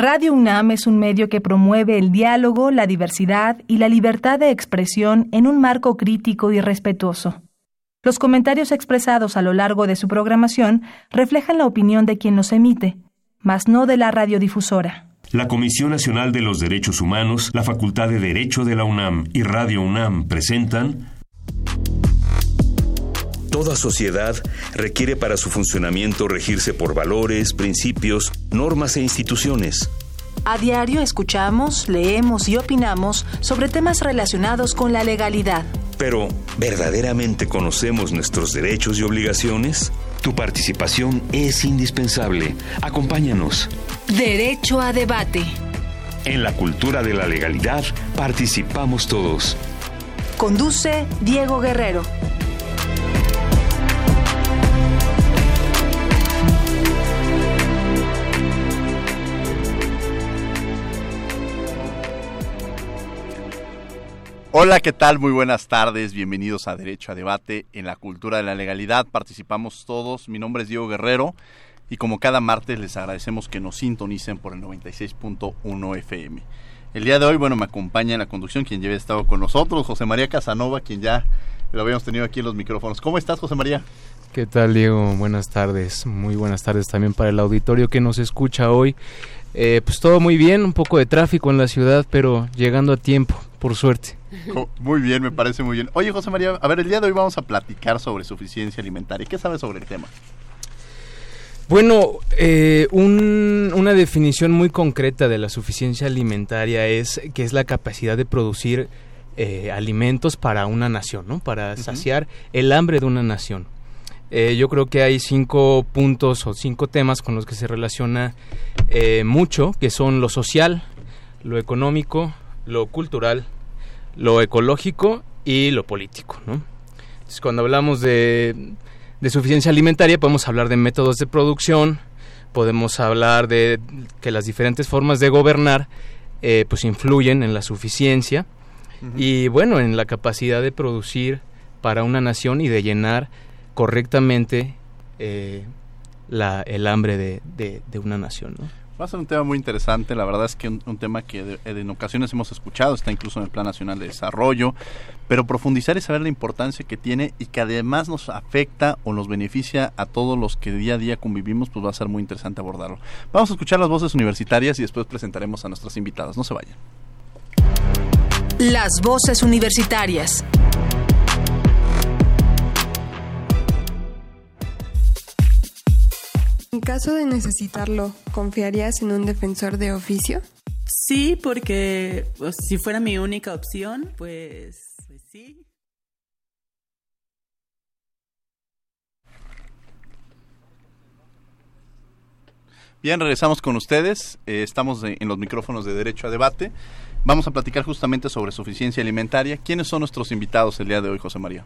Radio UNAM es un medio que promueve el diálogo, la diversidad y la libertad de expresión en un marco crítico y respetuoso. Los comentarios expresados a lo largo de su programación reflejan la opinión de quien los emite, mas no de la radiodifusora. La Comisión Nacional de los Derechos Humanos, la Facultad de Derecho de la UNAM y Radio UNAM presentan Toda sociedad requiere para su funcionamiento regirse por valores, principios, normas e instituciones. A diario escuchamos, leemos y opinamos sobre temas relacionados con la legalidad. Pero, ¿verdaderamente conocemos nuestros derechos y obligaciones? Tu participación es indispensable. Acompáñanos. Derecho a debate. En la cultura de la legalidad participamos todos. Conduce Diego Guerrero. Hola, ¿qué tal? Muy buenas tardes. Bienvenidos a Derecho a Debate en la Cultura de la Legalidad. Participamos todos. Mi nombre es Diego Guerrero y como cada martes les agradecemos que nos sintonicen por el 96.1 FM. El día de hoy, bueno, me acompaña en la conducción quien lleva estado con nosotros, José María Casanova, quien ya lo habíamos tenido aquí en los micrófonos. ¿Cómo estás, José María? ¿Qué tal, Diego? Buenas tardes. Muy buenas tardes también para el auditorio que nos escucha hoy. Eh, pues todo muy bien, un poco de tráfico en la ciudad, pero llegando a tiempo, por suerte. Muy bien, me parece muy bien. Oye, José María, a ver, el día de hoy vamos a platicar sobre suficiencia alimentaria. ¿Qué sabes sobre el tema? Bueno, eh, una definición muy concreta de la suficiencia alimentaria es que es la capacidad de producir eh, alimentos para una nación, ¿no? Para saciar el hambre de una nación. Eh, yo creo que hay cinco puntos o cinco temas con los que se relaciona mucho, que son lo social, lo económico, lo cultural, lo ecológico y lo político. ¿no? Entonces, cuando hablamos de, suficiencia alimentaria, podemos hablar de métodos de producción, podemos hablar de que las diferentes formas de gobernar eh, pues influyen en la suficiencia y bueno, en la capacidad de producir para una nación y de llenar correctamente eh, la, el hambre de, de, de una nación. ¿no? Va a ser un tema muy interesante, la verdad es que un, un tema que en ocasiones hemos escuchado, está incluso en el Plan Nacional de Desarrollo, pero profundizar y saber la importancia que tiene y que además nos afecta o nos beneficia a todos los que día a día convivimos, pues va a ser muy interesante abordarlo. Vamos a escuchar las voces universitarias y después presentaremos a nuestras invitadas, no se vayan. Las voces universitarias. En caso de necesitarlo, ¿confiarías en un defensor de oficio? Sí, porque pues, si fuera mi única opción, pues, pues sí. Bien, regresamos con ustedes. Eh, estamos en los micrófonos de Derecho a Debate. Vamos a platicar justamente sobre suficiencia alimentaria. ¿Quiénes son nuestros invitados el día de hoy, José María?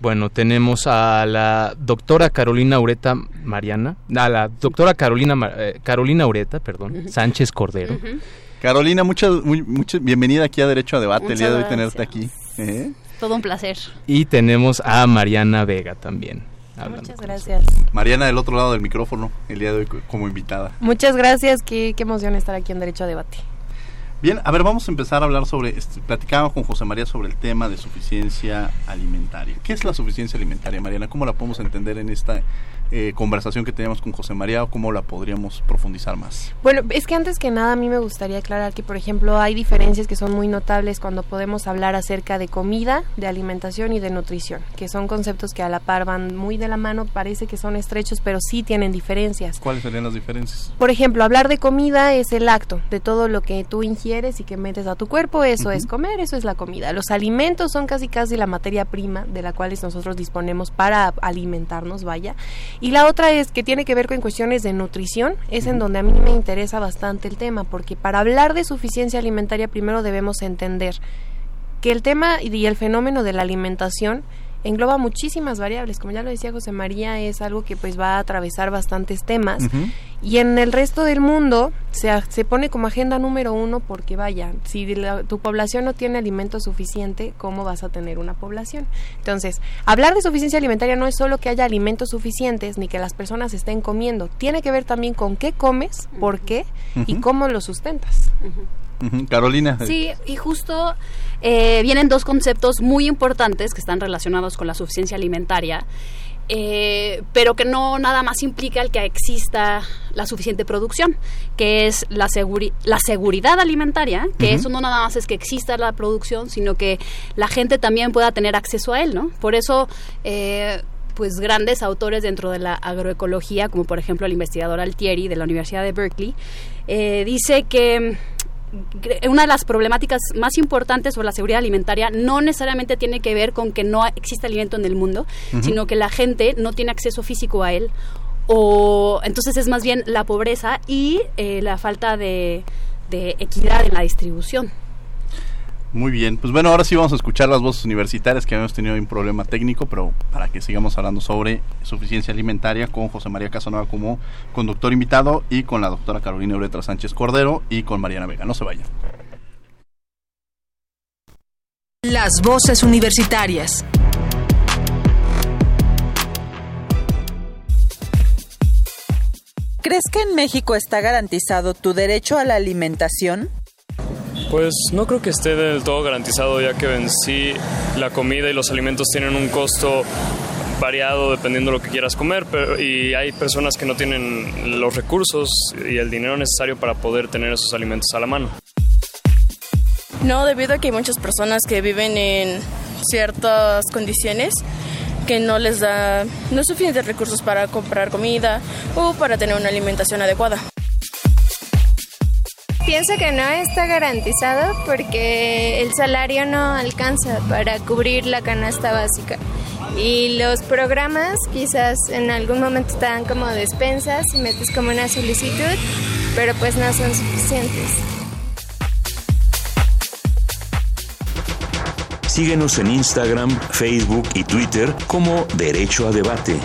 Bueno, tenemos a la doctora Carolina Ureta Mariana, a la doctora Carolina eh, Carolina Ureta, perdón, Sánchez Cordero. Carolina, muchas muy, bienvenida aquí a Derecho a Debate, el día de hoy tenerte aquí. ¿eh? Todo un placer. Y tenemos a Mariana Vega también. Muchas gracias. Mariana del otro lado del micrófono, el día de hoy como invitada. Muchas gracias, qué, qué emoción estar aquí en Derecho a Debate. Bien, a ver, vamos a empezar a hablar sobre, este, platicábamos con José María sobre el tema de suficiencia alimentaria. ¿Qué es la suficiencia alimentaria, Mariana? ¿Cómo la podemos entender en esta eh, conversación que teníamos con José María o cómo la podríamos profundizar más? Bueno, es que antes que nada a mí me gustaría aclarar que, por ejemplo, hay diferencias que son muy notables cuando podemos hablar acerca de comida, de alimentación y de nutrición, que son conceptos que a la par van muy de la mano, parece que son estrechos, pero sí tienen diferencias. ¿Cuáles serían las diferencias? Por ejemplo, hablar de comida es el acto de todo lo que tú ingieres y que metes a tu cuerpo, eso es comer, eso es la comida. Los alimentos son casi casi la materia prima de la cual nosotros disponemos para alimentarnos, vaya. Y la otra es que tiene que ver con cuestiones de nutrición, es en donde a mí me interesa bastante el tema, porque para hablar de suficiencia alimentaria primero debemos entender que el tema y el fenómeno de la alimentación engloba muchísimas variables. Como ya lo decía José María, es algo que pues va a atravesar bastantes temas. Y en el resto del mundo se, se pone como agenda número uno porque vaya, si tu población no tiene alimento suficiente, ¿cómo vas a tener una población? Entonces, hablar de suficiencia alimentaria no es solo que haya alimentos suficientes ni que las personas estén comiendo, tiene que ver también con qué comes, por qué y cómo lo sustentas. Carolina. Sí, y justo eh, vienen dos conceptos muy importantes que están relacionados con la suficiencia alimentaria. Eh, pero que no nada más implica el que exista la suficiente producción, que es la, la seguridad alimentaria, que eso no nada más es que exista la producción, sino que la gente también pueda tener acceso a él, ¿no? Por eso, eh, pues grandes autores dentro de la agroecología, como por ejemplo el investigador Altieri de la Universidad de Berkeley, dice que una de las problemáticas más importantes sobre la seguridad alimentaria no necesariamente tiene que ver con que no existe alimento en el mundo, sino que la gente no tiene acceso físico a él o entonces es más bien la pobreza y eh, la falta de equidad en la distribución. Muy bien, pues bueno, ahora sí vamos a escuchar las voces universitarias que habíamos tenido un problema técnico, pero para que sigamos hablando sobre suficiencia alimentaria con José María Casanova como conductor invitado y con la doctora Carolina Uretra Sánchez Cordero y con Mariana Vega. No se vayan. Las voces universitarias. ¿Crees que en México está garantizado tu derecho a la alimentación? Pues no creo que esté del todo garantizado ya que en sí la comida y los alimentos tienen un costo variado dependiendo de lo que quieras comer pero, y hay personas que no tienen los recursos y el dinero necesario para poder tener esos alimentos a la mano. No, debido a que hay muchas personas que viven en ciertas condiciones que no les da no suficientes recursos para comprar comida o para tener una alimentación adecuada. Pienso que no está garantizado porque el salario no alcanza para cubrir la canasta básica. Y los programas quizás en algún momento te dan como despensas y metes como una solicitud, pero pues no son suficientes. Síguenos en Instagram, Facebook y Twitter como Derecho a Debate.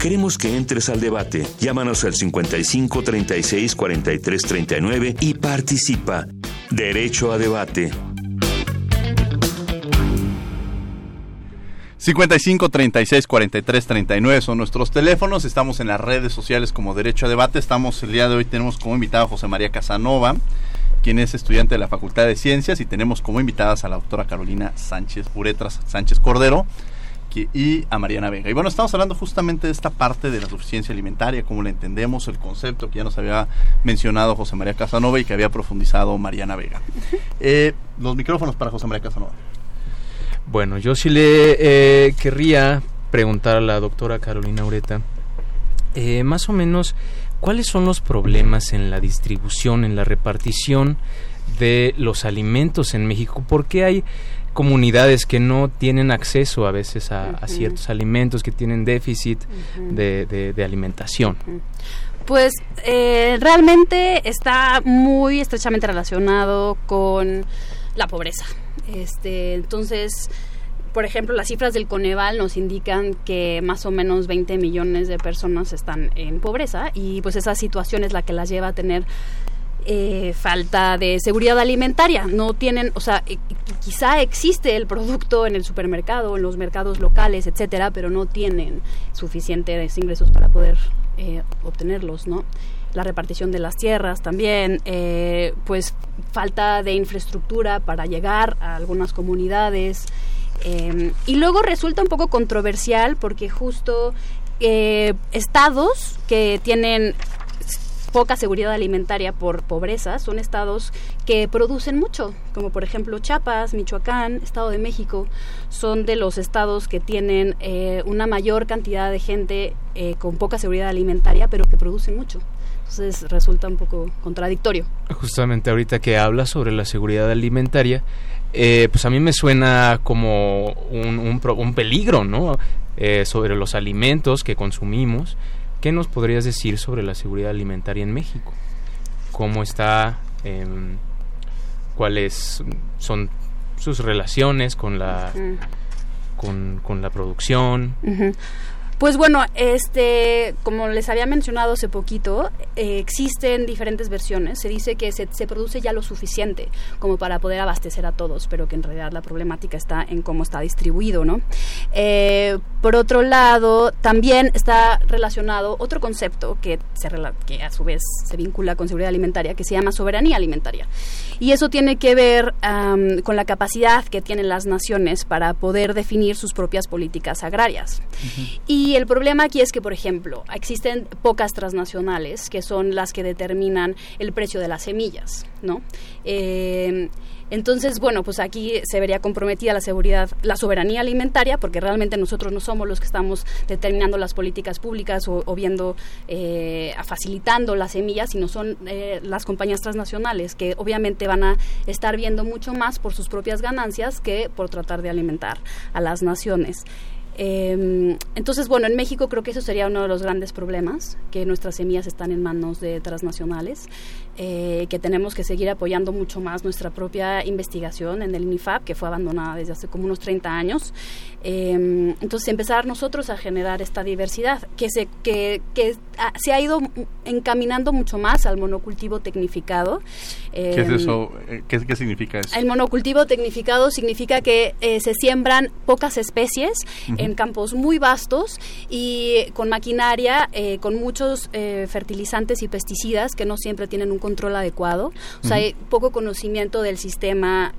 Queremos que entres al debate. Llámanos al 55 36 43 39 y participa. Derecho a debate. 55 36 43 39 son nuestros teléfonos. Estamos en las redes sociales como Derecho a Debate. Estamos el día de hoy, tenemos como invitado a José María Casanova, quien es estudiante de la Facultad de Ciencias, y tenemos como invitadas a la doctora Carolina Sánchez Puretras Sánchez Cordero, y a Mariana Vega. Y bueno, estamos hablando justamente de esta parte de la suficiencia alimentaria, cómo la entendemos, el concepto que ya nos había mencionado José María Casanova y que había profundizado Mariana Vega. Eh, los micrófonos para José María Casanova. Bueno, yo sí le eh, querría preguntar a la doctora Carolina Ureta, eh, más o menos, ¿cuáles son los problemas en la distribución, en la repartición de los alimentos en México? ¿Por qué hay comunidades que no tienen acceso a veces a, ciertos alimentos, que tienen déficit de, alimentación. Pues eh, realmente está muy estrechamente relacionado con la pobreza. Este, entonces, por ejemplo, las cifras del Coneval nos indican que más o menos 20 millones de personas están en pobreza y pues esa situación es la que las lleva a tener eh, falta de seguridad alimentaria. No tienen, o sea, eh, quizá existe el producto en el supermercado, en los mercados locales, etcétera, pero no tienen suficientes ingresos para poder eh, obtenerlos, ¿no? La repartición de las tierras también, pues falta de infraestructura para llegar a algunas comunidades. y luego resulta un poco controversial porque justo estados que tienen poca seguridad alimentaria por pobreza son estados que producen mucho, como por ejemplo Chiapas, Michoacán, Estado de México, son de los estados que tienen eh, una mayor cantidad de gente eh, con poca seguridad alimentaria, pero que producen mucho. Entonces resulta un poco contradictorio. Justamente ahorita que habla sobre la seguridad alimentaria, eh, pues a mí me suena como un, un, un peligro, ¿no? sobre los alimentos que consumimos ¿Qué nos podrías decir sobre la seguridad alimentaria en México? ¿Cómo está em, cuáles son sus relaciones con la, con, con, la producción. Pues bueno, este, como les había mencionado hace poquito, eh, existen diferentes versiones. Se dice que se, se, produce ya lo suficiente como para poder abastecer a todos, pero que en realidad la problemática está en cómo está distribuido, ¿no? Eh, por otro lado, también está relacionado otro concepto que, se, que a su vez se vincula con seguridad alimentaria, que se llama soberanía alimentaria. Y eso tiene que ver um, con la capacidad que tienen las naciones para poder definir sus propias políticas agrarias. Y y el problema aquí es que, por ejemplo, existen pocas transnacionales que son las que determinan el precio de las semillas, ¿no? Eh, entonces, bueno, pues aquí se vería comprometida la seguridad, la soberanía alimentaria, porque realmente nosotros no somos los que estamos determinando las políticas públicas o, viendo, eh, facilitando las semillas, sino son eh, las compañías transnacionales que obviamente van a estar viendo mucho más por sus propias ganancias que por tratar de alimentar a las naciones. Eh, entonces, bueno, en México creo que eso sería uno de los grandes problemas, que nuestras semillas están en manos de transnacionales, eh, que tenemos que seguir apoyando mucho más nuestra propia investigación en el INIFAP, que fue abandonada desde hace como unos 30 años. Eh, entonces, empezar nosotros a generar esta diversidad, que se, que, que se ha ido encaminando mucho más al monocultivo tecnificado. ¿Qué es eso? Eh, ¿Qué, ¿Qué, significa eso? El monocultivo tecnificado significa que eh, se siembran pocas especies en campos muy vastos y con maquinaria, eh, con muchos fertilizantes y pesticidas que no siempre tienen un control adecuado. O sea, hay poco conocimiento del sistema.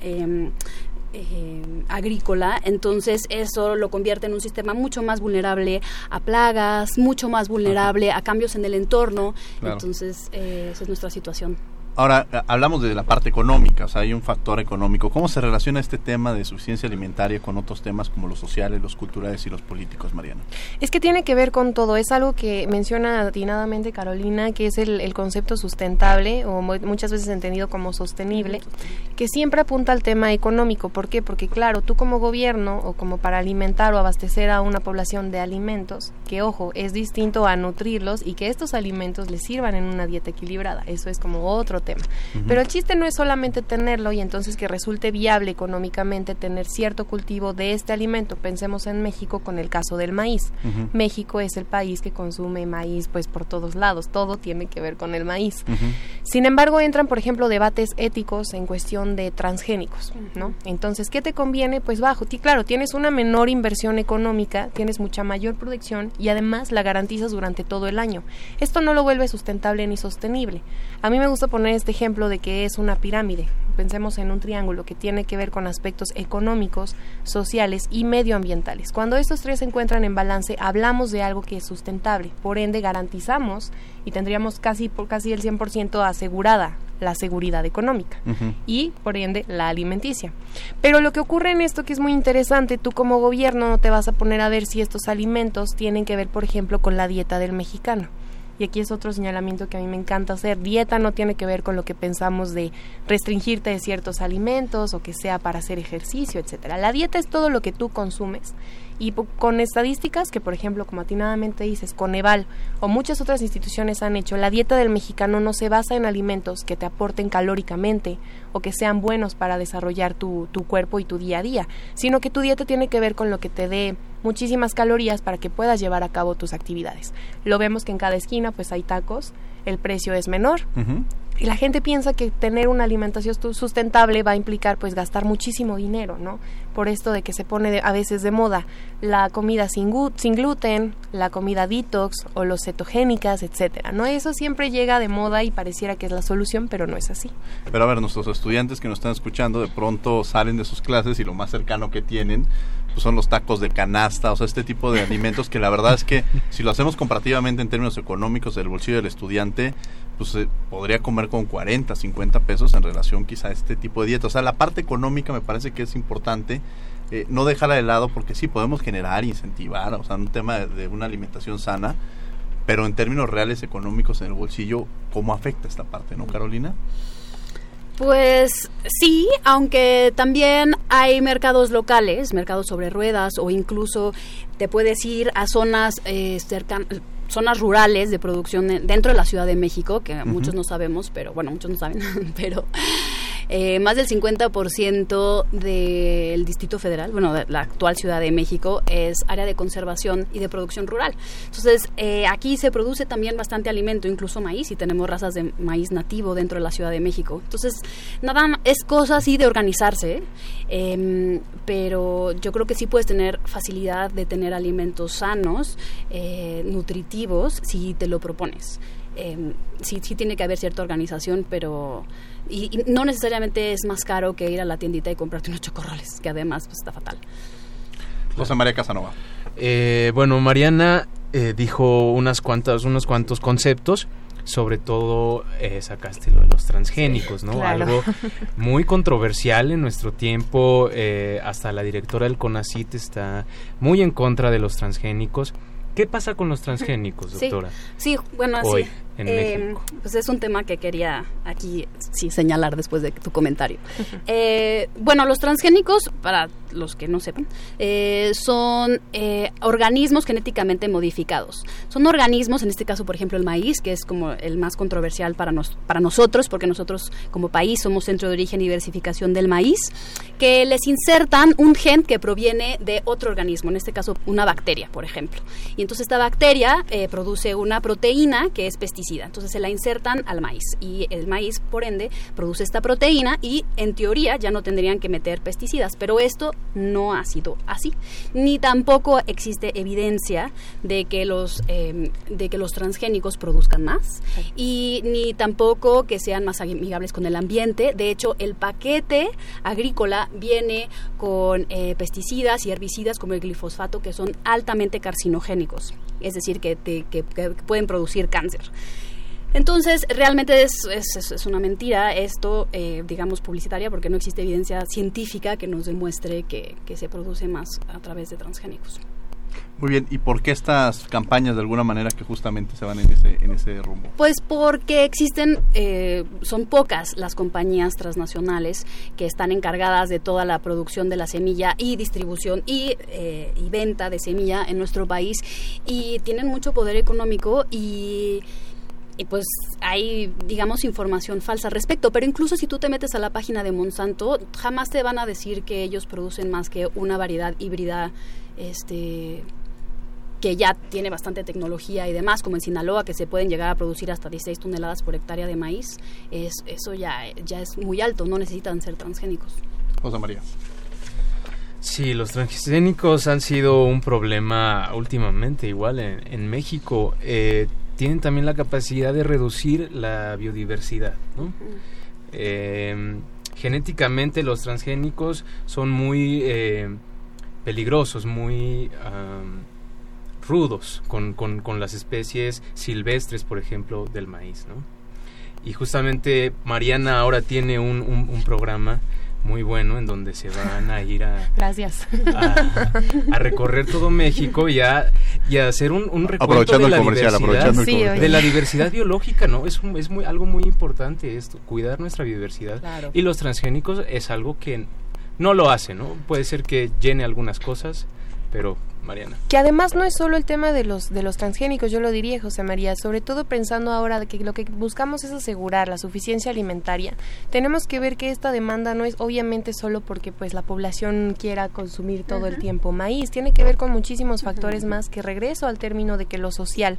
Eh, agrícola, entonces eso lo convierte en un sistema mucho más vulnerable a plagas, mucho más vulnerable a cambios en el entorno, entonces esa es nuestra situación. Ahora, hablamos de la parte económica, o sea, hay un factor económico. ¿Cómo se relaciona este tema de suficiencia alimentaria con otros temas como los sociales, los culturales y los políticos, Mariana? Es que tiene que ver con todo. Es algo que menciona atinadamente Carolina, que es el, concepto sustentable, o muchas veces entendido como sostenible, que siempre apunta al tema económico. ¿Por qué? Porque, claro, tú como gobierno o como para alimentar o abastecer a una población de alimentos, que, ojo, es distinto a nutrirlos y que estos alimentos les sirvan en una dieta equilibrada. Eso es como otro tema. Pero el chiste no es solamente tenerlo y entonces que resulte viable económicamente tener cierto cultivo de este alimento. Pensemos en México con el caso del maíz. México es el país que consume maíz pues por todos lados, todo tiene que ver con el maíz. Sin embargo, entran, por ejemplo, debates éticos en cuestión de transgénicos, ¿no? Entonces, ¿qué te conviene? Pues bajo, ti claro, tienes una menor inversión económica, tienes mucha mayor producción y además la garantizas durante todo el año. Esto no lo vuelve sustentable ni sostenible. A mí me gusta poner este ejemplo de que es una pirámide. Pensemos en un triángulo que tiene que ver con aspectos económicos, sociales y medioambientales. Cuando estos tres se encuentran en balance, hablamos de algo que es sustentable. Por ende, garantizamos y tendríamos casi por casi el 100% asegurada la seguridad económica y por ende la alimenticia. Pero lo que ocurre en esto que es muy interesante, tú como gobierno no te vas a poner a ver si estos alimentos tienen que ver, por ejemplo, con la dieta del mexicano. Y aquí es otro señalamiento que a mí me encanta hacer. Dieta no tiene que ver con lo que pensamos de restringirte de ciertos alimentos o que sea para hacer ejercicio, etcétera. La dieta es todo lo que tú consumes y con estadísticas que, por ejemplo, como atinadamente dices, Coneval o muchas otras instituciones han hecho, la dieta del mexicano no se basa en alimentos que te aporten calóricamente o que sean buenos para desarrollar tu, tu cuerpo y tu día a día, sino que tu dieta tiene que ver con lo que te dé muchísimas calorías para que puedas llevar a cabo tus actividades. Lo vemos que en cada esquina pues hay tacos, el precio es menor. Y la gente piensa que tener una alimentación sustentable va a implicar pues gastar muchísimo dinero, ¿no? Por esto de que se pone a veces de moda la comida sin, sin gluten, la comida detox o los cetogénicas, etcétera, ¿no? Eso siempre llega de moda y pareciera que es la solución, pero no es así. Pero a ver, nuestros estudiantes que nos están escuchando de pronto salen de sus clases y lo más cercano que tienen pues son los tacos de canasta, o sea, este tipo de alimentos que la verdad es que si lo hacemos comparativamente en términos económicos del bolsillo del estudiante, pues eh, podría comer con 40, 50 pesos en relación quizá a este tipo de dieta. O sea, la parte económica me parece que es importante eh, no dejarla de lado porque sí podemos generar, incentivar, o sea, un tema de, una alimentación sana, pero en términos reales económicos en el bolsillo, ¿cómo afecta esta parte, no, Carolina? Pues sí, aunque también hay mercados locales, mercados sobre ruedas o incluso te puedes ir a zonas eh, cercanas zonas rurales de producción dentro de la Ciudad de México, que muchos no sabemos, pero bueno, muchos no saben, pero Eh, más del 50% del Distrito Federal, bueno, de la actual Ciudad de México, es área de conservación y de producción rural. Entonces, eh, aquí se produce también bastante alimento, incluso maíz, y tenemos razas de maíz nativo dentro de la Ciudad de México. Entonces, nada es cosa así de organizarse, em, pero yo creo que sí puedes tener facilidad de tener alimentos sanos, eh, nutritivos, si te lo propones. Em, sí, sí tiene que haber cierta organización, pero y, no necesariamente es más caro que ir a la tiendita y comprarte unos chocorroles, que además pues, está fatal. José María Casanova. Eh, bueno, Mariana eh, dijo unas cuantas, unos cuantos conceptos. Sobre todo eh, sacaste lo de los transgénicos, ¿no? Algo muy controversial en nuestro tiempo. hasta la directora del CONACIT está muy en contra de los transgénicos. ¿Qué pasa con los transgénicos, doctora? Sí, bueno, Hoy, sí. En Eh, México. Pues es un tema que quería aquí sí señalar después de tu comentario. Eh, bueno, los transgénicos, para los que no sepan, eh, son eh, organismos genéticamente modificados. Son organismos, en este caso, por ejemplo, el maíz, que es como el más controversial para, nos, para nosotros, porque nosotros como país somos centro de origen y diversificación del maíz, que les insertan un gen que proviene de otro organismo, en este caso una bacteria, por ejemplo. Y entonces esta bacteria eh, produce una proteína que es pesticida. Entonces se la insertan al maíz y el maíz, por ende, produce esta proteína y en teoría ya no tendrían que meter pesticidas. Pero esto no ha sido así. Ni tampoco existe evidencia de que los, eh, de que los transgénicos produzcan más y ni tampoco que sean más amigables con el ambiente. De hecho, el paquete agrícola viene con eh, pesticidas y herbicidas como el glifosfato que son altamente carcinogénicos, es decir, que pueden producir cáncer. Entonces, realmente es, es- una mentira esto, eh, digamos, publicitaria, porque no existe evidencia científica que nos demuestre que, que se produce más a través de transgénicos. Muy bien, ¿y por qué estas campañas de alguna manera que justamente se van en ese, en ese rumbo? Pues porque existen, eh, son pocas las compañías transnacionales que están encargadas de toda la producción de la semilla y distribución y, eh, y venta de semilla en nuestro país y tienen mucho poder económico y y pues hay, digamos, información falsa al respecto. Pero incluso si tú te metes a la página de Monsanto, jamás te van a decir que ellos producen más que una variedad híbrida, este que ya tiene bastante tecnología y demás, como en Sinaloa, que se pueden llegar a producir hasta 16 toneladas por hectárea de maíz, es, eso ya, ya es muy alto, no necesitan ser transgénicos. José María. Sí, los transgénicos han sido un problema últimamente, igual en, en México. Eh, tienen también la capacidad de reducir la biodiversidad. ¿no? Eh, genéticamente los transgénicos son muy eh, peligrosos, muy rudos con, con- con las especies silvestres, por ejemplo, del maíz. ¿no? Y justamente Mariana ahora tiene un, un- un programa muy bueno en donde se van a ir a, Gracias. a, a recorrer todo México y a, y a hacer un, un recuento Aprovechando de el la comercial, diversidad, aprovechando el Sí, comercial. de la diversidad biológica, ¿no? Es, un- es muy, algo muy importante esto, cuidar nuestra biodiversidad. Claro. Y los transgénicos es algo que no lo hace, ¿no? Puede ser que llene algunas cosas, pero Mariana. Que además no es solo el tema de los de los transgénicos, yo lo diría, José María, sobre todo pensando ahora de que lo que buscamos es asegurar la suficiencia alimentaria. Tenemos que ver que esta demanda no es obviamente solo porque pues la población quiera consumir todo el tiempo maíz, tiene que ver con muchísimos factores más que regreso al término de que lo social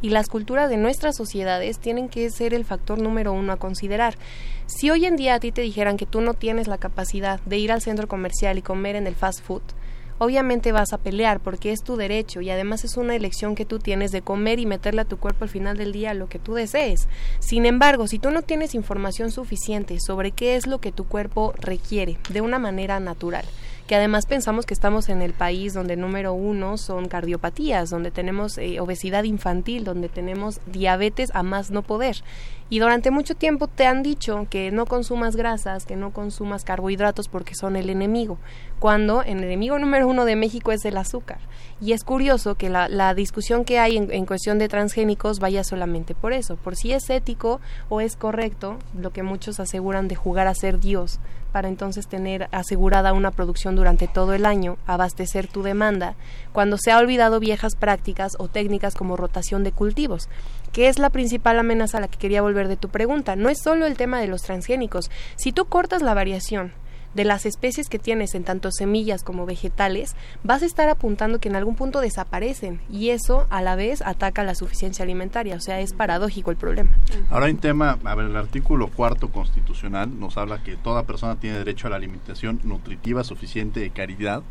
y las culturas de nuestras sociedades tienen que ser el factor número uno a considerar. Si hoy en día a ti te dijeran que tú no tienes la capacidad de ir al centro comercial y comer en el fast food, obviamente vas a pelear porque es tu derecho y además es una elección que tú tienes de comer y meterle a tu cuerpo al final del día lo que tú desees. Sin embargo, si tú no tienes información suficiente sobre qué es lo que tu cuerpo requiere de una manera natural, que además pensamos que estamos en el país donde número uno son cardiopatías, donde tenemos eh, obesidad infantil, donde tenemos diabetes a más no poder. Y durante mucho tiempo te han dicho que no consumas grasas, que no consumas carbohidratos porque son el enemigo, cuando el enemigo número uno de México es el azúcar. Y es curioso que la, discusión que hay en cuestión de transgénicos vaya solamente por eso, por si es ético o es correcto lo que muchos aseguran de jugar a ser Dios para entonces tener asegurada una producción durante todo el año, abastecer tu demanda, cuando se ha olvidado viejas prácticas o técnicas como rotación de cultivos, que es la principal amenaza a la que quería volver de tu pregunta. No es solo el tema de los transgénicos. Si tú cortas la variación de las especies que tienes en tanto semillas como vegetales, vas a estar apuntando que en algún punto desaparecen y eso a la vez ataca la suficiencia alimentaria, o sea, es paradójico el problema. Ahora hay un tema, a ver, el artículo cuarto constitucional nos habla que toda persona tiene derecho a la alimentación nutritiva suficiente de calidad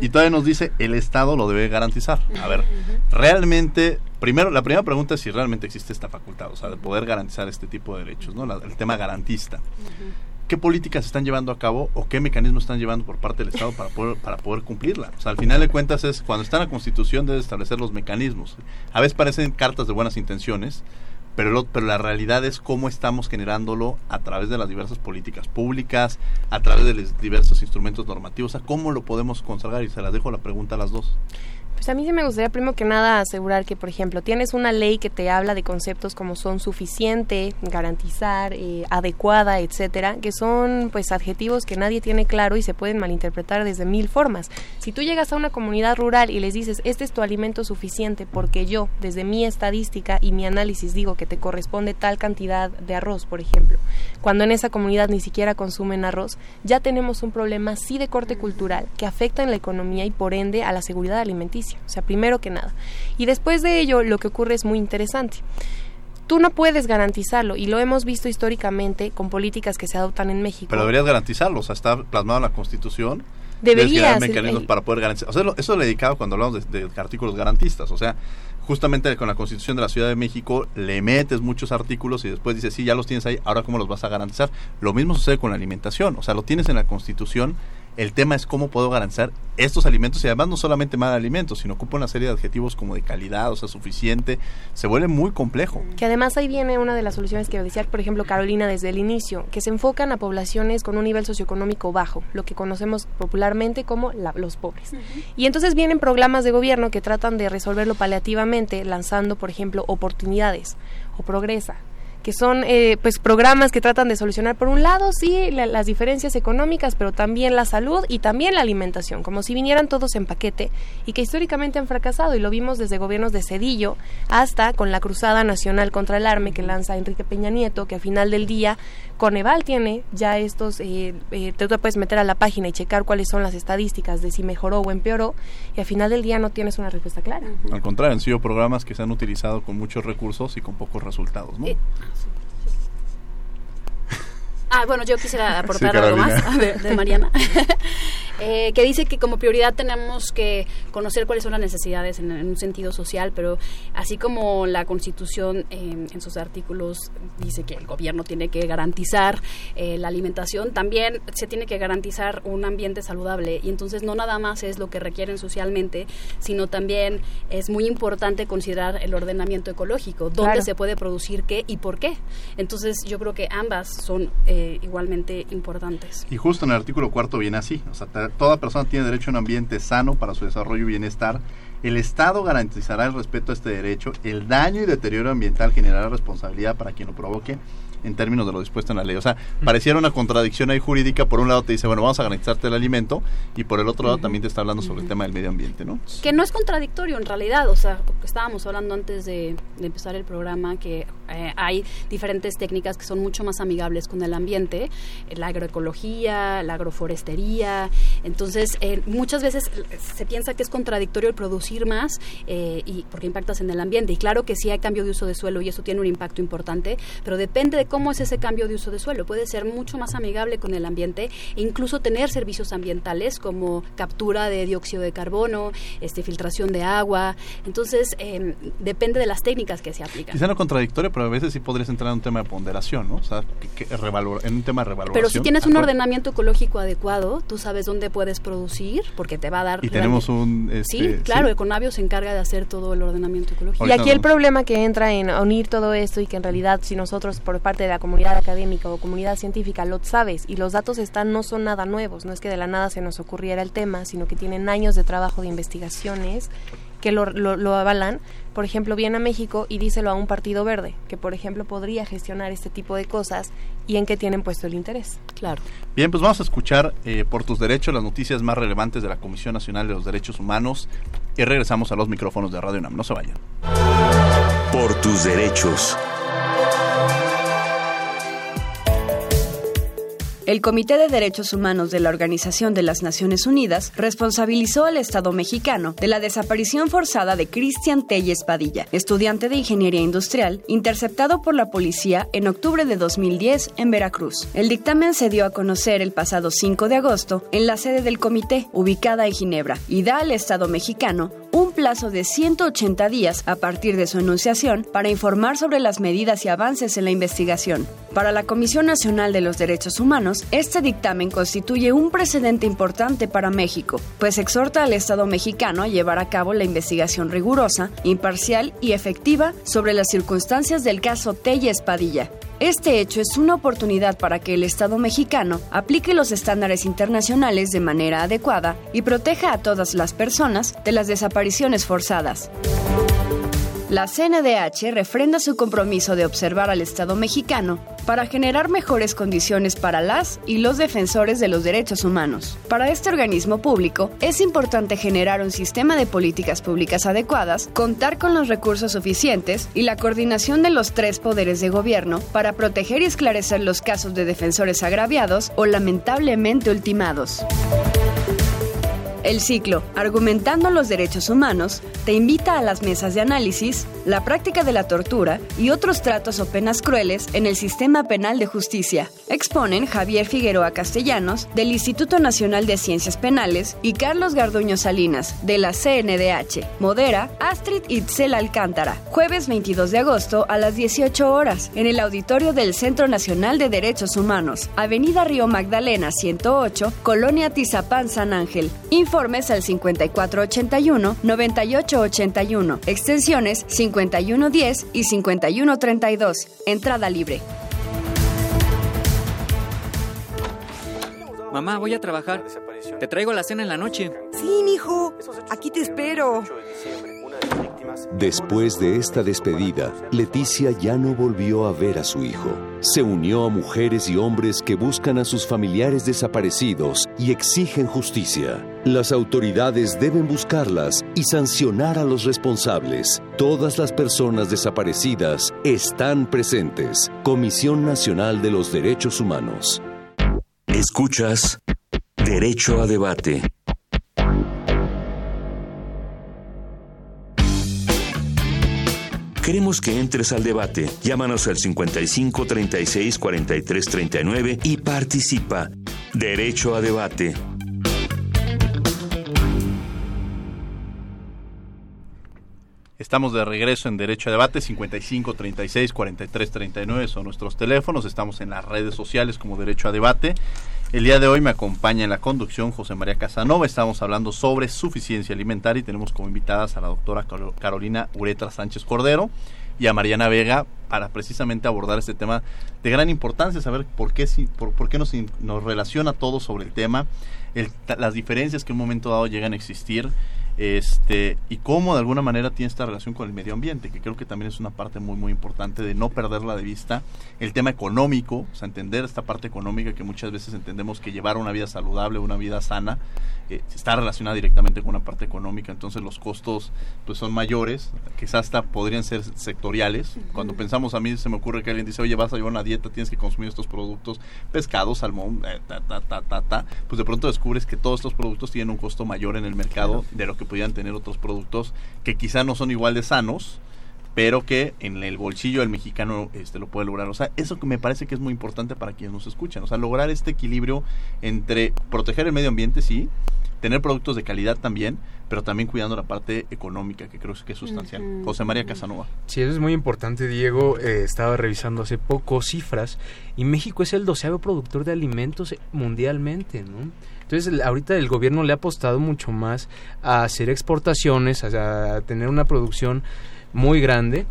y todavía nos dice el Estado lo debe garantizar. A ver, realmente primero, la primera pregunta es si realmente existe esta facultad, o sea, de poder garantizar este tipo de derechos, ¿no? el tema garantista qué políticas están llevando a cabo o qué mecanismos están llevando por parte del Estado para poder, para poder cumplirla. O sea, al final de cuentas es cuando está en la Constitución debe establecer los mecanismos. A veces parecen cartas de buenas intenciones, pero, pero la realidad es cómo estamos generándolo a través de las diversas políticas públicas, a través de los diversos instrumentos normativos, o sea, cómo lo podemos consagrar y se las dejo la pregunta a las dos. Pues a mí sí me gustaría primero que nada asegurar que, por ejemplo, tienes una ley que te habla de conceptos como son suficiente, garantizar, eh, adecuada, etcétera, que son pues adjetivos que nadie tiene claro y se pueden malinterpretar desde mil formas. Si tú llegas a una comunidad rural y les dices, este es tu alimento suficiente porque yo, desde mi estadística y mi análisis, digo que te corresponde tal cantidad de arroz, por ejemplo, cuando en esa comunidad ni siquiera consumen arroz, ya tenemos un problema sí de corte cultural que afecta en la economía y por ende a la seguridad alimenticia o sea, primero que nada. Y después de ello, lo que ocurre es muy interesante. Tú no puedes garantizarlo y lo hemos visto históricamente con políticas que se adoptan en México. Pero deberías garantizarlo, o sea, está plasmado en la Constitución. Deberías. mecanismos para poder garantizar. O sea, eso, lo he dedicado cuando hablamos de, de artículos garantistas. O sea, justamente con la Constitución de la Ciudad de México le metes muchos artículos y después dices, sí, ya los tienes ahí, ahora cómo los vas a garantizar. Lo mismo sucede con la alimentación, o sea, lo tienes en la Constitución el tema es cómo puedo garantizar estos alimentos y además no solamente más alimentos, sino ocupa una serie de adjetivos como de calidad, o sea, suficiente. Se vuelve muy complejo. Que además ahí viene una de las soluciones que decía, por ejemplo, Carolina desde el inicio, que se enfocan a poblaciones con un nivel socioeconómico bajo, lo que conocemos popularmente como los pobres. Y entonces vienen programas de gobierno que tratan de resolverlo paliativamente, lanzando, por ejemplo, oportunidades o progresa, que son eh, pues programas que tratan de solucionar por un lado sí las diferencias económicas pero también la salud y también la alimentación como si vinieran todos en paquete y que históricamente han fracasado y lo vimos desde gobiernos de Cedillo hasta con la cruzada nacional contra el arme que lanza Enrique Peña Nieto que a final del día Coneval tiene ya estos, eh, eh, te, puedes meter a la página y checar cuáles son las estadísticas de si mejoró o empeoró y al final del día no tienes una respuesta clara. Al contrario, han sido programas que se han utilizado con muchos recursos y con pocos resultados, ¿no? Eh, Ah, bueno, yo quisiera aportar algo más de, Mariana, eh, que dice que como prioridad tenemos que conocer cuáles son las necesidades en, un sentido social, pero así como la Constitución en sus artículos dice que el gobierno tiene que garantizar eh, la alimentación, también se tiene que garantizar un ambiente saludable y entonces no nada más es lo que requieren socialmente, sino también es muy importante considerar el ordenamiento ecológico, dónde se puede producir qué y por qué. Entonces yo creo que ambas son eh, eh, igualmente importantes. Y justo en el artículo cuarto viene así, o sea, toda persona tiene derecho a un ambiente sano para su desarrollo y bienestar. El Estado garantizará el respeto a este derecho, el daño y deterioro ambiental generará responsabilidad para quien lo provoque en términos de lo dispuesto en la ley. O sea, pareciera una contradicción ahí jurídica. Por un lado te dice, bueno, vamos a garantizarte el alimento y por el otro lado también te está hablando sobre el tema del medio ambiente, ¿no? Que no es contradictorio en realidad. O sea, estábamos hablando antes de, empezar el programa que eh, hay diferentes técnicas que son mucho más amigables con el ambiente, la agroecología, la agroforestería. Entonces, eh, muchas veces se piensa que es contradictorio el producir más eh, y porque impactas en el ambiente. Y claro que sí hay cambio de uso de suelo y eso tiene un impacto importante, pero depende de cómo es ese cambio de uso de suelo. Puede ser mucho más amigable con el ambiente e incluso tener servicios ambientales como captura de dióxido de carbono, este, filtración de agua. Entonces, em, depende de las técnicas que se aplican. Quizá no contradictorio, pero a veces sí podrías entrar en un tema de ponderación, ¿no? O sea, que, en un tema de revaloración. Pero si tienes un ordenamiento ecológico adecuado, tú sabes dónde puedes producir, porque te va a dar... Y tenemos un... sí, este, claro, Econavio se encarga de hacer todo el ordenamiento ecológico. Y aquí el problema que entra en unir todo esto y que en realidad si nosotros por parte de la comunidad académica o comunidad científica lo sabes y los datos están no son nada nuevos, no es que de la nada se nos ocurriera el tema, sino que tienen años de trabajo de investigaciones que lo, lo, avalan, por ejemplo, viene a México y díselo a un partido verde, que por ejemplo podría gestionar este tipo de cosas y en qué tienen puesto el interés. Claro. Bien, pues vamos a escuchar eh, por tus derechos las noticias más relevantes de la Comisión Nacional de los Derechos Humanos y regresamos a los micrófonos de Radio UNAM. No se vayan. Por tus derechos. El Comité de Derechos Humanos de la Organización de las Naciones Unidas responsabilizó al Estado mexicano de la desaparición forzada de Cristian Telles Padilla, estudiante de Ingeniería Industrial, interceptado por la policía en octubre de 2010 en Veracruz. El dictamen se dio a conocer el pasado 5 de agosto en la sede del comité, ubicada en Ginebra, y da al Estado mexicano un plazo de 180 días a partir de su enunciación para informar sobre las medidas y avances en la investigación. Para la Comisión Nacional de los Derechos Humanos, este dictamen constituye un precedente importante para México, pues exhorta al Estado mexicano a llevar a cabo la investigación rigurosa, imparcial y efectiva sobre las circunstancias del caso Telles Padilla, este hecho es una oportunidad para que el Estado mexicano aplique los estándares internacionales de manera adecuada y proteja a todas las personas de las desapariciones forzadas. La CNDH refrenda su compromiso de observar al Estado mexicano para generar mejores condiciones para las y los defensores de los derechos humanos. Para este organismo público es importante generar un sistema de políticas públicas adecuadas, contar con los recursos suficientes y la coordinación de los tres poderes de gobierno para proteger y esclarecer los casos de defensores agraviados o lamentablemente ultimados. El ciclo, argumentando los derechos humanos, te invita a las mesas de análisis, la práctica de la tortura y otros tratos o penas crueles en el sistema penal de justicia. Exponen Javier Figueroa Castellanos, del Instituto Nacional de Ciencias Penales, y Carlos Garduño Salinas, de la CNDH. Modera Astrid Itzel Alcántara, jueves 22 de agosto a las 18 horas, en el auditorio del Centro Nacional de Derechos Humanos, Avenida Río Magdalena 108, Colonia Tizapán San Ángel. Informes al 5481-9881, extensiones 5110 y 5132. Entrada libre. Mamá, voy a trabajar. Te traigo la cena en la noche. Sí, mijo. Aquí te espero. Después de esta despedida, Leticia ya no volvió a ver a su hijo. Se unió a mujeres y hombres que buscan a sus familiares desaparecidos y exigen justicia. Las autoridades deben buscarlas y sancionar a los responsables. Todas las personas desaparecidas están presentes. Comisión Nacional de los Derechos Humanos. Escuchas Derecho a Debate. Queremos que entres al debate. Llámanos al 55 36 43 39 y participa. Derecho a debate. Estamos de regreso en Derecho a Debate, 55 36 43 39 son nuestros teléfonos. Estamos en las redes sociales como Derecho a Debate. El día de hoy me acompaña en la conducción José María Casanova. Estamos hablando sobre suficiencia alimentaria y tenemos como invitadas a la doctora Carolina Uretra Sánchez Cordero y a Mariana Vega para precisamente abordar este tema de gran importancia, saber por qué, por, por qué nos, nos relaciona todo sobre el tema, las diferencias que en un momento dado llegan a existir este y cómo de alguna manera tiene esta relación con el medio ambiente, que creo que también es una parte muy muy importante de no perderla de vista, el tema económico, o sea, entender esta parte económica que muchas veces entendemos que llevar una vida saludable, una vida sana, eh, está relacionada directamente con una parte económica, entonces los costos pues son mayores, quizás hasta podrían ser sectoriales. Cuando pensamos a mí se me ocurre que alguien dice, oye, vas a llevar una dieta, tienes que consumir estos productos, pescado, salmón, eh, ta, ta, ta, ta, ta, pues de pronto descubres que todos estos productos tienen un costo mayor en el mercado de lo que pudieran tener otros productos que quizá no son igual de sanos, pero que en el bolsillo del mexicano este lo puede lograr. O sea, eso que me parece que es muy importante para quienes nos escuchan. O sea, lograr este equilibrio entre proteger el medio ambiente, sí, tener productos de calidad también, pero también cuidando la parte económica, que creo que es sustancial. José María Casanova. Sí, eso es muy importante, Diego. Eh, estaba revisando hace poco cifras y México es el doceavo productor de alimentos mundialmente, ¿no? Entonces, ahorita el gobierno le ha apostado mucho más a hacer exportaciones, a, tener una producción muy grande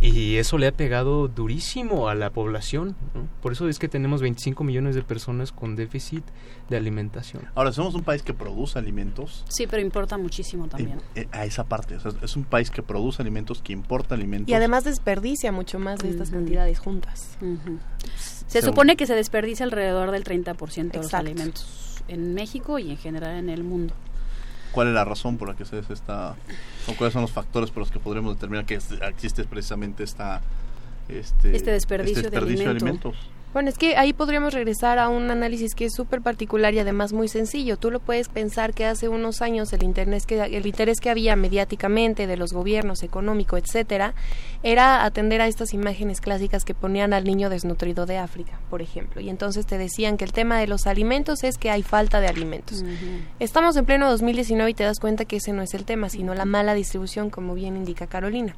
Y eso le ha pegado durísimo a la población. Por eso es que tenemos 25 millones de personas con déficit de alimentación. Ahora, somos un país que produce alimentos. Sí, pero importa muchísimo también. Eh, a esa parte. es un país que produce alimentos, que importa alimentos. Y además desperdicia mucho más de estas cantidades juntas. Se supone que se desperdicia alrededor del 30% de los alimentos en México y en general en el mundo. ¿Cuál es la razón por la que se esta, o cuáles son los factores por los que podremos determinar que existe precisamente esta, este, este desperdicio, este de, alimentos? Bueno, es que ahí podríamos regresar a un análisis que es súper particular y además muy sencillo. Tú lo puedes pensar que hace unos años el interés que el interés que había mediáticamente de los gobiernos económico, etcétera, era atender a estas imágenes clásicas que ponían al niño desnutrido de África, por ejemplo. Y entonces te decían que el tema de los alimentos es que hay falta de alimentos. Estamos en pleno 2019 y te das cuenta que ese no es el tema, sino la mala distribución, como bien indica Carolina.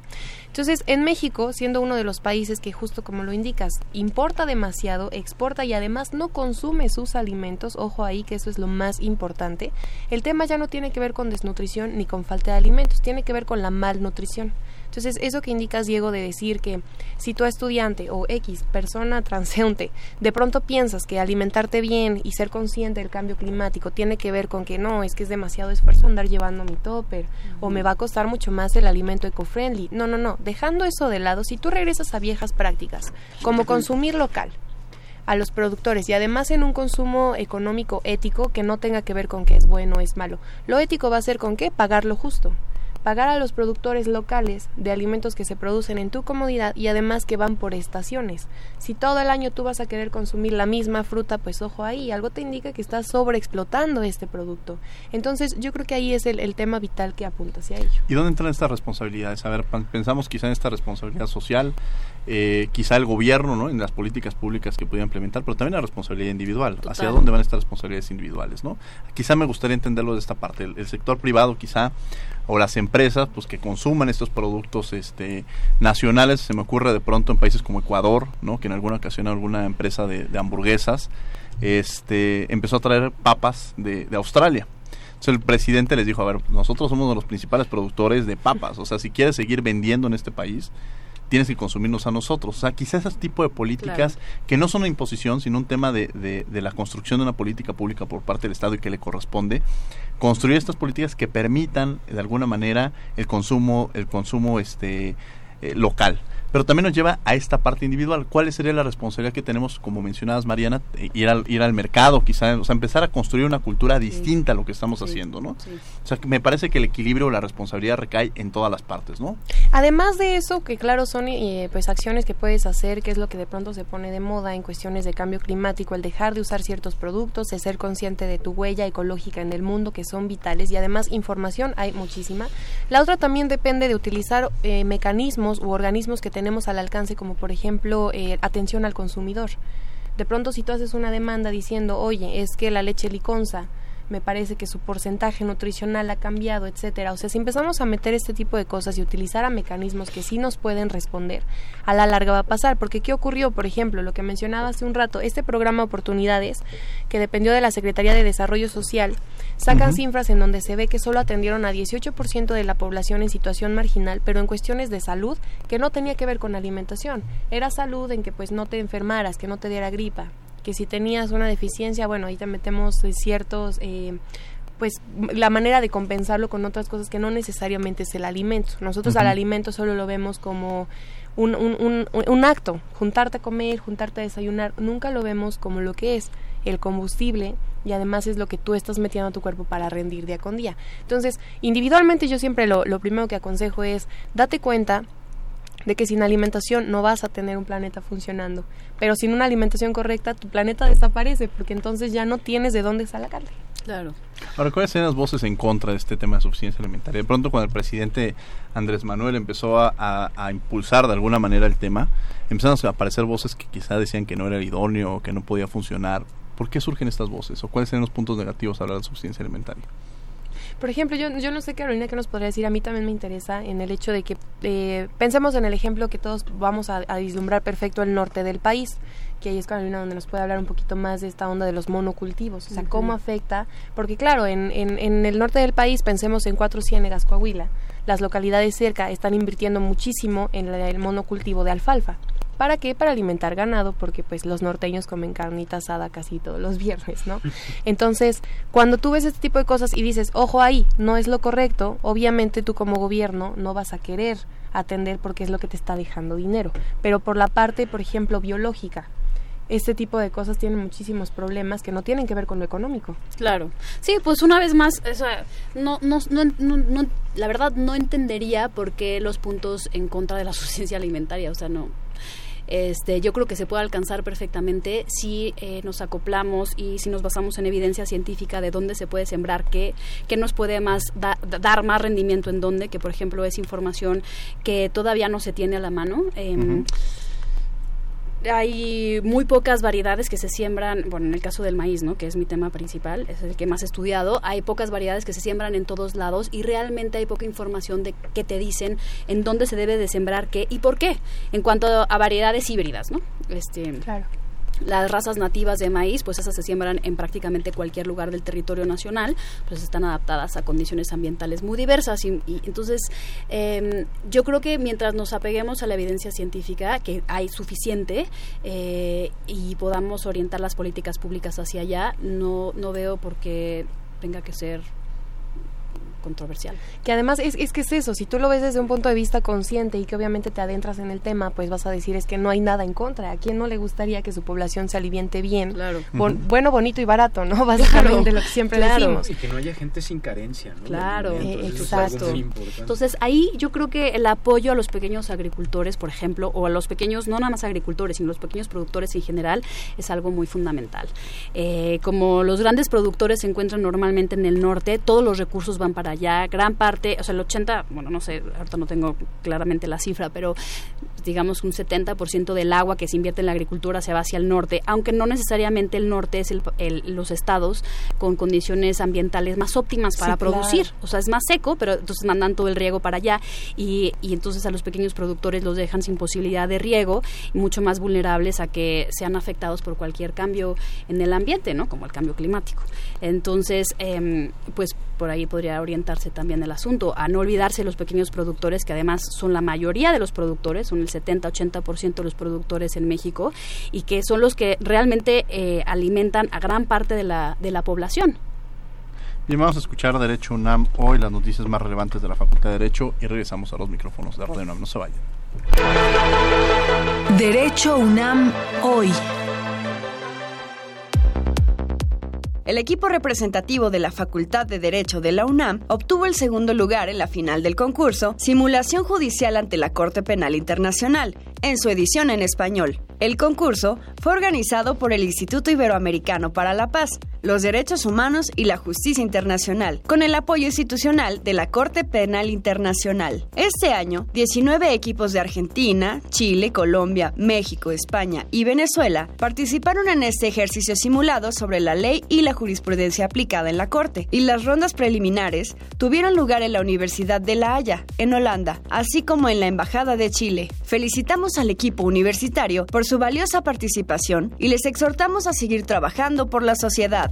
Entonces, en México, siendo uno de los países que justo como lo indicas, importa demasiado exporta y además no consume sus alimentos, ojo ahí que eso es lo más importante, el tema ya no tiene que ver con desnutrición ni con falta de alimentos, tiene que ver con la malnutrición. Entonces, eso que indicas, Diego, de decir que si tu estudiante o X persona transeúnte de pronto piensas que alimentarte bien y ser consciente del cambio climático tiene que ver con que no, es que es demasiado esfuerzo andar llevando mi topper o me va a costar mucho más el alimento eco-friendly. No, no, no. Dejando eso de lado, si tú regresas a viejas prácticas, como consumir local, a los productores y además en un consumo económico ético que no tenga que ver con qué es bueno o es malo. Lo ético va a ser con qué? Pagar lo justo pagar a los productores locales de alimentos que se producen en tu comodidad y además que van por estaciones. Si todo el año tú vas a querer consumir la misma fruta, pues ojo ahí, algo te indica que estás sobreexplotando este producto. Entonces yo creo que ahí es el, tema vital que apunta hacia ello. ¿Y dónde entran estas responsabilidades? A ver, pensamos quizá en esta responsabilidad social, eh, quizá el gobierno, ¿no? En las políticas públicas que pudiera implementar, pero también la responsabilidad individual. ¿Hacia dónde van estas responsabilidades individuales, no? Quizá me gustaría entenderlo de esta parte. el sector privado quizá o las empresas pues que consuman estos productos este nacionales se me ocurre de pronto en países como Ecuador no que en alguna ocasión alguna empresa de, hamburguesas este empezó a traer papas de, de Australia. Entonces el presidente les dijo a ver nosotros somos uno de los principales productores de papas o sea si quieres seguir vendiendo en este país tienes que consumirnos a nosotros. O sea, quizás ese tipo de políticas que no son una imposición, sino un tema de, de, la construcción de una política pública por parte del Estado y que le corresponde, construir estas políticas que permitan de alguna manera el consumo, el consumo este eh, local pero también nos lleva a esta parte individual. ¿Cuál sería la responsabilidad que tenemos, como mencionabas, Mariana, ir al, ir al mercado, quizá, o sea, empezar a construir una cultura distinta a lo que estamos haciendo, ¿no? O sea, que me parece que el equilibrio o la responsabilidad recae en todas las partes, ¿no? Además de eso, que claro, son eh, pues acciones que puedes hacer, que es lo que de pronto se pone de moda en cuestiones de cambio climático, el dejar de usar ciertos productos, el ser consciente de tu huella ecológica en el mundo, que son vitales, y además información hay muchísima. La otra también depende de utilizar eh, mecanismos u organismos que tenemos tenemos al alcance, como por ejemplo eh, atención al consumidor. De pronto si tú haces una demanda diciendo, oye, es que la leche liconza me parece que su porcentaje nutricional ha cambiado, etcétera. O sea, si empezamos a meter este tipo de cosas y utilizar a mecanismos que sí nos pueden responder, a la larga va a pasar. Porque ¿qué ocurrió? Por ejemplo, lo que mencionaba hace un rato, este programa Oportunidades, que dependió de la Secretaría de Desarrollo Social, sacan cifras en donde se ve que solo atendieron a 18% de la población en situación marginal, pero en cuestiones de salud que no tenía que ver con alimentación. Era salud en que pues no te enfermaras, que no te diera gripa, que si tenías una deficiencia, bueno, ahí te metemos eh, ciertos... Eh, pues la manera de compensarlo con otras cosas que no necesariamente es el alimento. Nosotros al alimento solo lo vemos como un, un, un, acto, juntarte a comer, juntarte a desayunar, nunca lo vemos como lo que es el combustible y además es lo que tú estás metiendo a tu cuerpo para rendir día con día. Entonces, individualmente yo siempre lo, lo primero que aconsejo es date cuenta de que sin alimentación no vas a tener un planeta funcionando. Pero sin una alimentación correcta, tu planeta desaparece, porque entonces ya no tienes de dónde sacarle. Claro. Ahora, ¿cuáles son las voces en contra de este tema de suficiencia alimentaria? De pronto, cuando el presidente Andrés Manuel empezó a, impulsar de alguna manera el tema, empezaron a aparecer voces que quizá decían que no era idóneo o que no podía funcionar. ¿Por qué surgen estas voces? ¿O cuáles son los puntos negativos a hablar de suficiencia alimentaria? Por ejemplo, yo, yo no sé, Carolina, qué nos podría decir. A mí también me interesa en el hecho de que eh, pensemos en el ejemplo que todos vamos a, a, vislumbrar perfecto el norte del país, que ahí es Carolina donde nos puede hablar un poquito más de esta onda de los monocultivos. O sea, cómo afecta. Porque, claro, en, en, en el norte del país pensemos en Cuatro Ciénegas, Coahuila las localidades cerca están invirtiendo muchísimo en el monocultivo de alfalfa. ¿Para qué? Para alimentar ganado, porque pues los norteños comen carnita asada casi todos los viernes, ¿no? Entonces, cuando tú ves este tipo de cosas y dices, ojo ahí, no es lo correcto, obviamente tú como gobierno no vas a querer atender porque es lo que te está dejando dinero. Pero por la parte, por ejemplo, biológica, este tipo de cosas tienen muchísimos problemas que no tienen que ver con lo económico. Claro. Sí, pues una vez más, no, no, no, no, la verdad no entendería por qué los puntos en contra de la suficiencia alimentaria, o sea, no, este, yo creo que se puede alcanzar perfectamente si eh, nos acoplamos y si nos basamos en evidencia científica de dónde se puede sembrar, qué, qué nos puede más dar más rendimiento en dónde, que por ejemplo es información que todavía no se tiene a la mano. Em, hay muy pocas variedades que se siembran, bueno, en el caso del maíz, ¿no? que es mi tema principal, es el que más he estudiado, hay pocas variedades que se siembran en todos lados y realmente hay poca información de que te dicen en dónde se debe de sembrar qué y por qué, en cuanto a variedades híbridas, ¿no? Este, claro las razas nativas de maíz, pues esas se siembran en prácticamente cualquier lugar del territorio nacional, pues están adaptadas a condiciones ambientales muy diversas. Y, entonces em, yo creo que mientras nos apeguemos a la evidencia científica, que hay suficiente eh, y podamos orientar las políticas públicas hacia allá, no, no veo por qué tenga que ser controversial. Que además es, es que es eso, si tú lo ves desde un punto de vista consciente y que obviamente te adentras en el tema, pues vas a decir es que no hay nada en contra. ¿A quién no le gustaría que su población se aliviente bien? Claro. Bueno, bonito y barato, ¿no? Básicamente lo que siempre decimos. Y que no haya gente sin carencia, ¿no? Claro, exacto. Entonces ahí yo creo que el apoyo a los pequeños agricultores, por ejemplo, o a los pequeños, no nada más agricultores, sino los pequeños productores en general, es algo muy fundamental. Eh, como los grandes productores se encuentran normalmente en el norte, todos los recursos van para ya gran parte, o sea, el 80, bueno, no sé, ahorita no tengo claramente la cifra, pero digamos un 70% del agua que se invierte en la agricultura se va hacia el norte, aunque no necesariamente el norte es el, los estados con condiciones ambientales más óptimas para producir. O sea, es más seco, pero entonces mandan todo el riego para allá y, y entonces a los pequeños productores los dejan sin posibilidad de riego mucho más vulnerables a que sean afectados por cualquier cambio en el ambiente, ¿no? Como el cambio climático. Entonces, eh, pues por ahí podría orientarse también el asunto, a no olvidarse los pequeños productores, que además son la mayoría de los productores, son el 70-80% de los productores en México, y que son los que realmente eh, alimentan a gran parte de la, de la población. Bien, vamos a escuchar Derecho UNAM hoy, las noticias más relevantes de la Facultad de Derecho, y regresamos a los micrófonos de Radio UNAM. No se vayan. Derecho UNAM hoy. El equipo representativo de la Facultad de Derecho de la UNAM obtuvo el segundo lugar en la final del concurso Simulación Judicial ante la Corte Penal Internacional, en su edición en español. El concurso fue organizado por el Instituto Iberoamericano para la Paz, los Derechos Humanos y la Justicia Internacional, con el apoyo institucional de la Corte Penal Internacional. Este año, 19 equipos de Argentina, Chile, Colombia, México, España y Venezuela participaron en este ejercicio simulado sobre la ley y la jurisprudencia aplicada en la Corte, y las rondas preliminares tuvieron lugar en la Universidad de La Haya, en Holanda, así como en la Embajada de Chile. Felicitamos al equipo universitario por su valiosa participación y les exhortamos a seguir trabajando por la sociedad.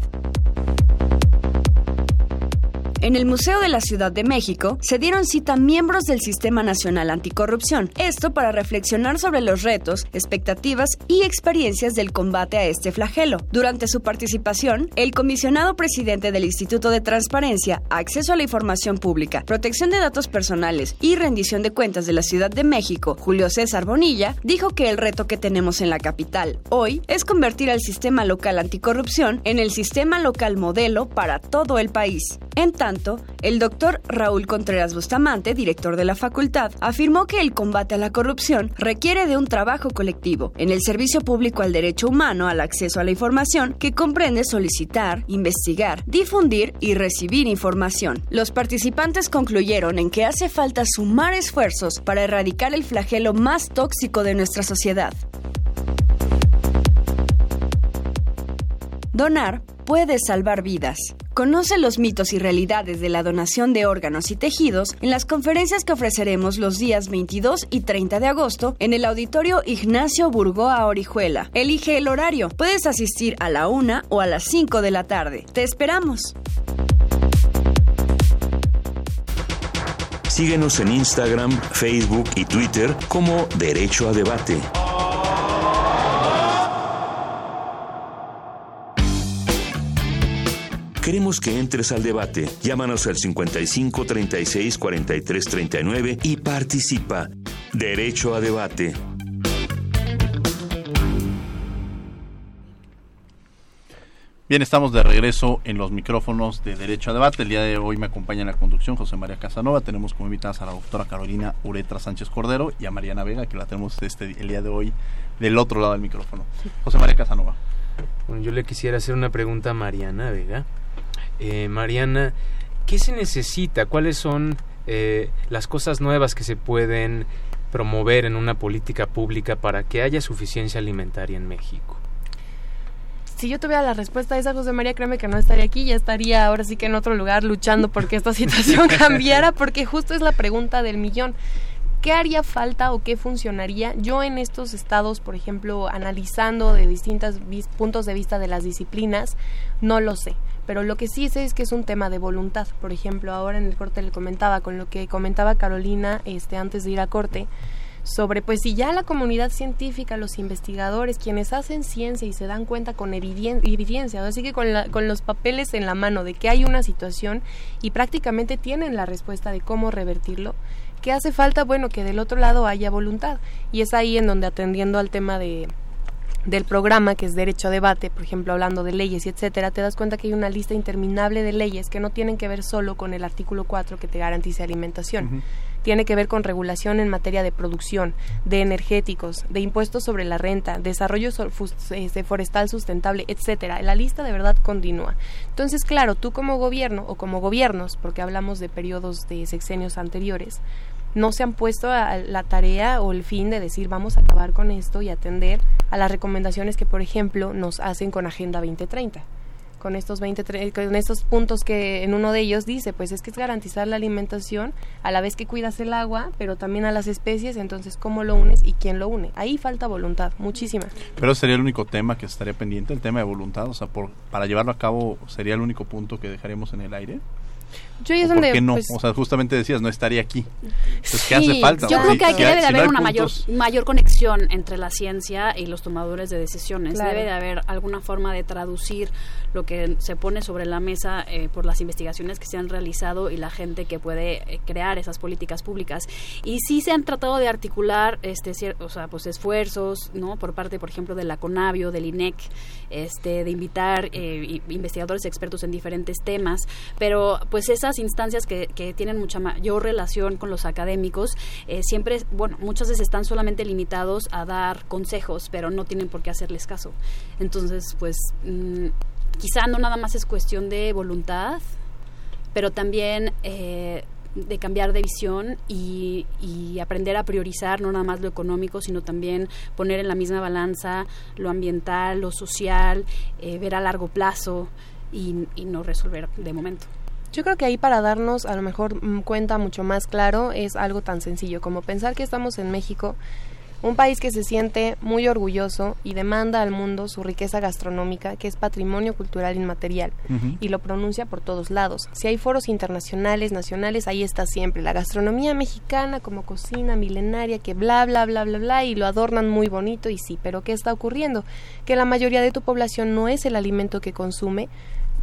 En el Museo de la Ciudad de México se dieron cita miembros del Sistema Nacional Anticorrupción, esto para reflexionar sobre los retos, expectativas y experiencias del combate a este flagelo. Durante su participación, el comisionado presidente del Instituto de Transparencia, Acceso a la Información Pública, Protección de Datos Personales y Rendición de Cuentas de la Ciudad de México, Julio César Bonilla, dijo que el reto que tenemos en la capital hoy es convertir al sistema local anticorrupción en el sistema local modelo para todo el país. El doctor Raúl Contreras Bustamante, director de la facultad, afirmó que el combate a la corrupción requiere de un trabajo colectivo en el servicio público al derecho humano al acceso a la información que comprende solicitar, investigar, difundir y recibir información. Los participantes concluyeron en que hace falta sumar esfuerzos para erradicar el flagelo más tóxico de nuestra sociedad. Donar puede salvar vidas. Conoce los mitos y realidades de la donación de órganos y tejidos en las conferencias que ofreceremos los días 22 y 30 de agosto en el auditorio Ignacio Burgoa Orijuela. Elige el horario. Puedes asistir a la 1 o a las 5 de la tarde. Te esperamos. Síguenos en Instagram, Facebook y Twitter como Derecho a Debate. Queremos que entres al debate. Llámanos al 55 36 43 39 y participa. Derecho a debate. Bien, estamos de regreso en los micrófonos de Derecho a Debate. El día de hoy me acompaña en la conducción José María Casanova. Tenemos como invitadas a la doctora Carolina Uretra Sánchez Cordero y a Mariana Vega, que la tenemos este, el día de hoy del otro lado del micrófono. José María Casanova. Bueno, yo le quisiera hacer una pregunta a Mariana Vega. Eh, Mariana, ¿qué se necesita? ¿Cuáles son eh, las cosas nuevas que se pueden promover en una política pública para que haya suficiencia alimentaria en México? si yo tuviera la respuesta a esa, José María, créeme que no estaría aquí, ya estaría ahora sí que en otro lugar luchando porque esta situación cambiara, porque justo es la pregunta del millón. ¿Qué haría falta o qué funcionaría? Yo en estos estados, por ejemplo, analizando de distintos puntos de vista de las disciplinas, no lo sé. Pero lo que sí sé es que es un tema de voluntad. Por ejemplo, ahora en el corte le comentaba, con lo que comentaba Carolina este, antes de ir a corte, sobre pues si ya la comunidad científica, los investigadores, quienes hacen ciencia y se dan cuenta con evidencia, así que con, con los papeles en la mano de que hay una situación y prácticamente tienen la respuesta de cómo revertirlo, ¿qué hace falta? Bueno, que del otro lado haya voluntad. Y es ahí en donde atendiendo al tema de, del programa que es derecho a debate, por ejemplo, hablando de leyes y etcétera, te das cuenta que hay una lista interminable de leyes que no tienen que ver solo con el artículo 4 que te garantice alimentación tiene que ver con regulación en materia de producción, de energéticos, de impuestos sobre la renta, desarrollo este, forestal sustentable, etcétera. La lista de verdad continúa. Entonces, claro, tú como gobierno o como gobiernos, porque hablamos de periodos de sexenios anteriores, no se han puesto a la tarea o el fin de decir vamos a acabar con esto y atender a las recomendaciones que, por ejemplo, nos hacen con Agenda 2030 con estos 20 con estos puntos que en uno de ellos dice, pues es que es garantizar la alimentación a la vez que cuidas el agua, pero también a las especies, entonces cómo lo unes y quién lo une. Ahí falta voluntad, muchísima. Pero sería el único tema que estaría pendiente, el tema de voluntad, o sea, por, para llevarlo a cabo sería el único punto que dejaremos en el aire. Yo es donde, ¿Por qué no? Pues, o sea, justamente decías, no estaría aquí. Entonces, ¿qué hace falta? Yo creo que aquí debe de haber una mayor, mayor conexión entre la ciencia y los tomadores de decisiones. Debe de haber alguna forma de traducir lo que se pone sobre la mesa eh, por las investigaciones que se han realizado y la gente que puede eh, crear esas políticas públicas. Y sí se han tratado de articular este, o sea, pues esfuerzos, ¿no? Por parte, por ejemplo, de la CONAVIO, del INEC, este, de invitar eh, investigadores expertos en diferentes temas, pero pues esas instancias que, tienen mucha mayor relación con los académicos, eh, siempre, bueno, muchas veces están solamente limitados a dar consejos, pero no tienen por qué hacerles caso. Entonces, pues mm, quizá no nada más es cuestión de voluntad, pero también... Eh, de cambiar de visión y, aprender a priorizar no nada más lo económico, sino también poner en la misma balanza lo ambiental, lo social, eh, ver a largo plazo y no resolver de momento. Yo creo que ahí para darnos a lo mejor mm, cuenta mucho más claro es algo tan sencillo como pensar que estamos en México un país que se siente muy orgulloso y demanda al mundo su riqueza gastronómica, que es patrimonio cultural inmaterial, y lo pronuncia por todos lados. Si hay foros internacionales, nacionales, ahí está siempre. La gastronomía mexicana como cocina milenaria, que bla, bla, bla, bla, bla, y lo adornan muy bonito, y sí, pero ¿qué está ocurriendo? Que la mayoría de tu población no es el alimento que consume,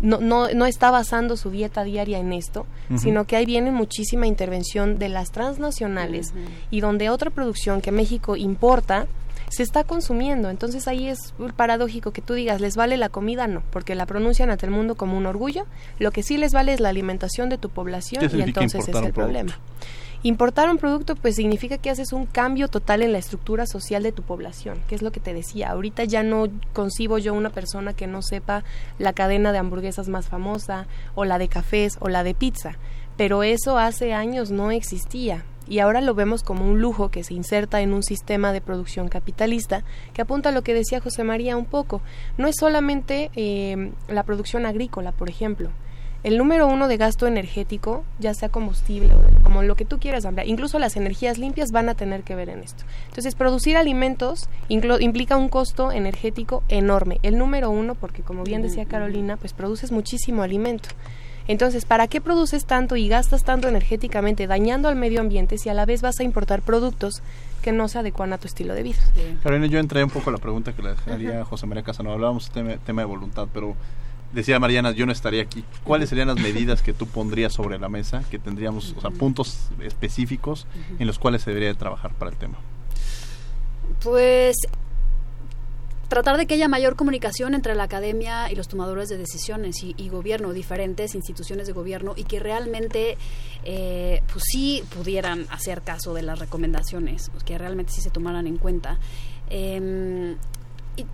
no, no, no está basando su dieta diaria en esto, sino que ahí viene muchísima intervención de las transnacionales y donde otra producción que México importa se está consumiendo. Entonces ahí es paradójico que tú digas, ¿les vale la comida? No, porque la pronuncian ante el mundo como un orgullo. Lo que sí les vale es la alimentación de tu población y entonces es el problema. Importar un producto pues significa que haces un cambio total en la estructura social de tu población, que es lo que te decía. Ahorita ya no concibo yo una persona que no sepa la cadena de hamburguesas más famosa o la de cafés o la de pizza, pero eso hace años no existía y ahora lo vemos como un lujo que se inserta en un sistema de producción capitalista que apunta a lo que decía José María un poco. No es solamente eh, la producción agrícola, por ejemplo el número uno de gasto energético, ya sea combustible o como lo que tú quieras incluso las energías limpias van a tener que ver en esto. Entonces, producir alimentos implica un costo energético enorme. El número uno, porque como bien decía Carolina, pues produces muchísimo alimento. Entonces, ¿para qué produces tanto y gastas tanto energéticamente dañando al medio ambiente si a la vez vas a importar productos que no se adecuan a tu estilo de vida? Carolina, yo entré un poco a la pregunta que le haría José María Casanova. Hablábamos tema, tema de voluntad, pero decía Mariana, yo no estaría aquí. ¿Cuáles serían las medidas que tú pondrías sobre la mesa, que tendríamos, o sea, puntos específicos en los cuales se debería trabajar para el tema? Pues tratar de que haya mayor comunicación entre la academia y los tomadores de decisiones y, gobierno, diferentes instituciones de gobierno, y que realmente, eh, pues sí pudieran hacer caso de las recomendaciones, que realmente sí se tomaran en cuenta. Em,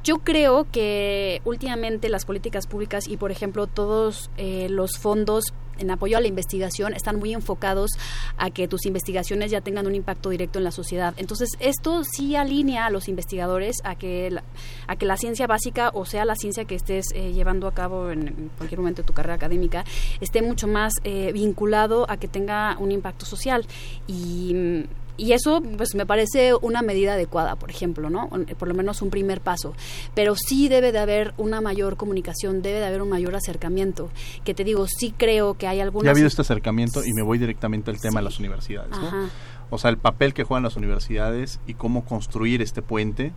yo creo que últimamente las políticas públicas y, por ejemplo, todos eh, los fondos en apoyo a la investigación están muy enfocados a que tus investigaciones ya tengan un impacto directo en la sociedad. Entonces, esto sí alinea a los investigadores a que la, a que la ciencia básica, o sea, la ciencia que estés eh, llevando a cabo en, cualquier momento de tu carrera académica, esté mucho más eh, vinculado a que tenga un impacto social. Y y eso pues me parece una medida adecuada, por ejemplo, ¿no? Por lo menos un primer paso. Pero sí debe de haber una mayor comunicación, debe de haber un mayor acercamiento. Que te digo, sí creo que hay algunas... Ya ha habido este acercamiento y me voy directamente al tema de las universidades, ¿no? O sea, el papel que juegan las universidades y cómo construir este puente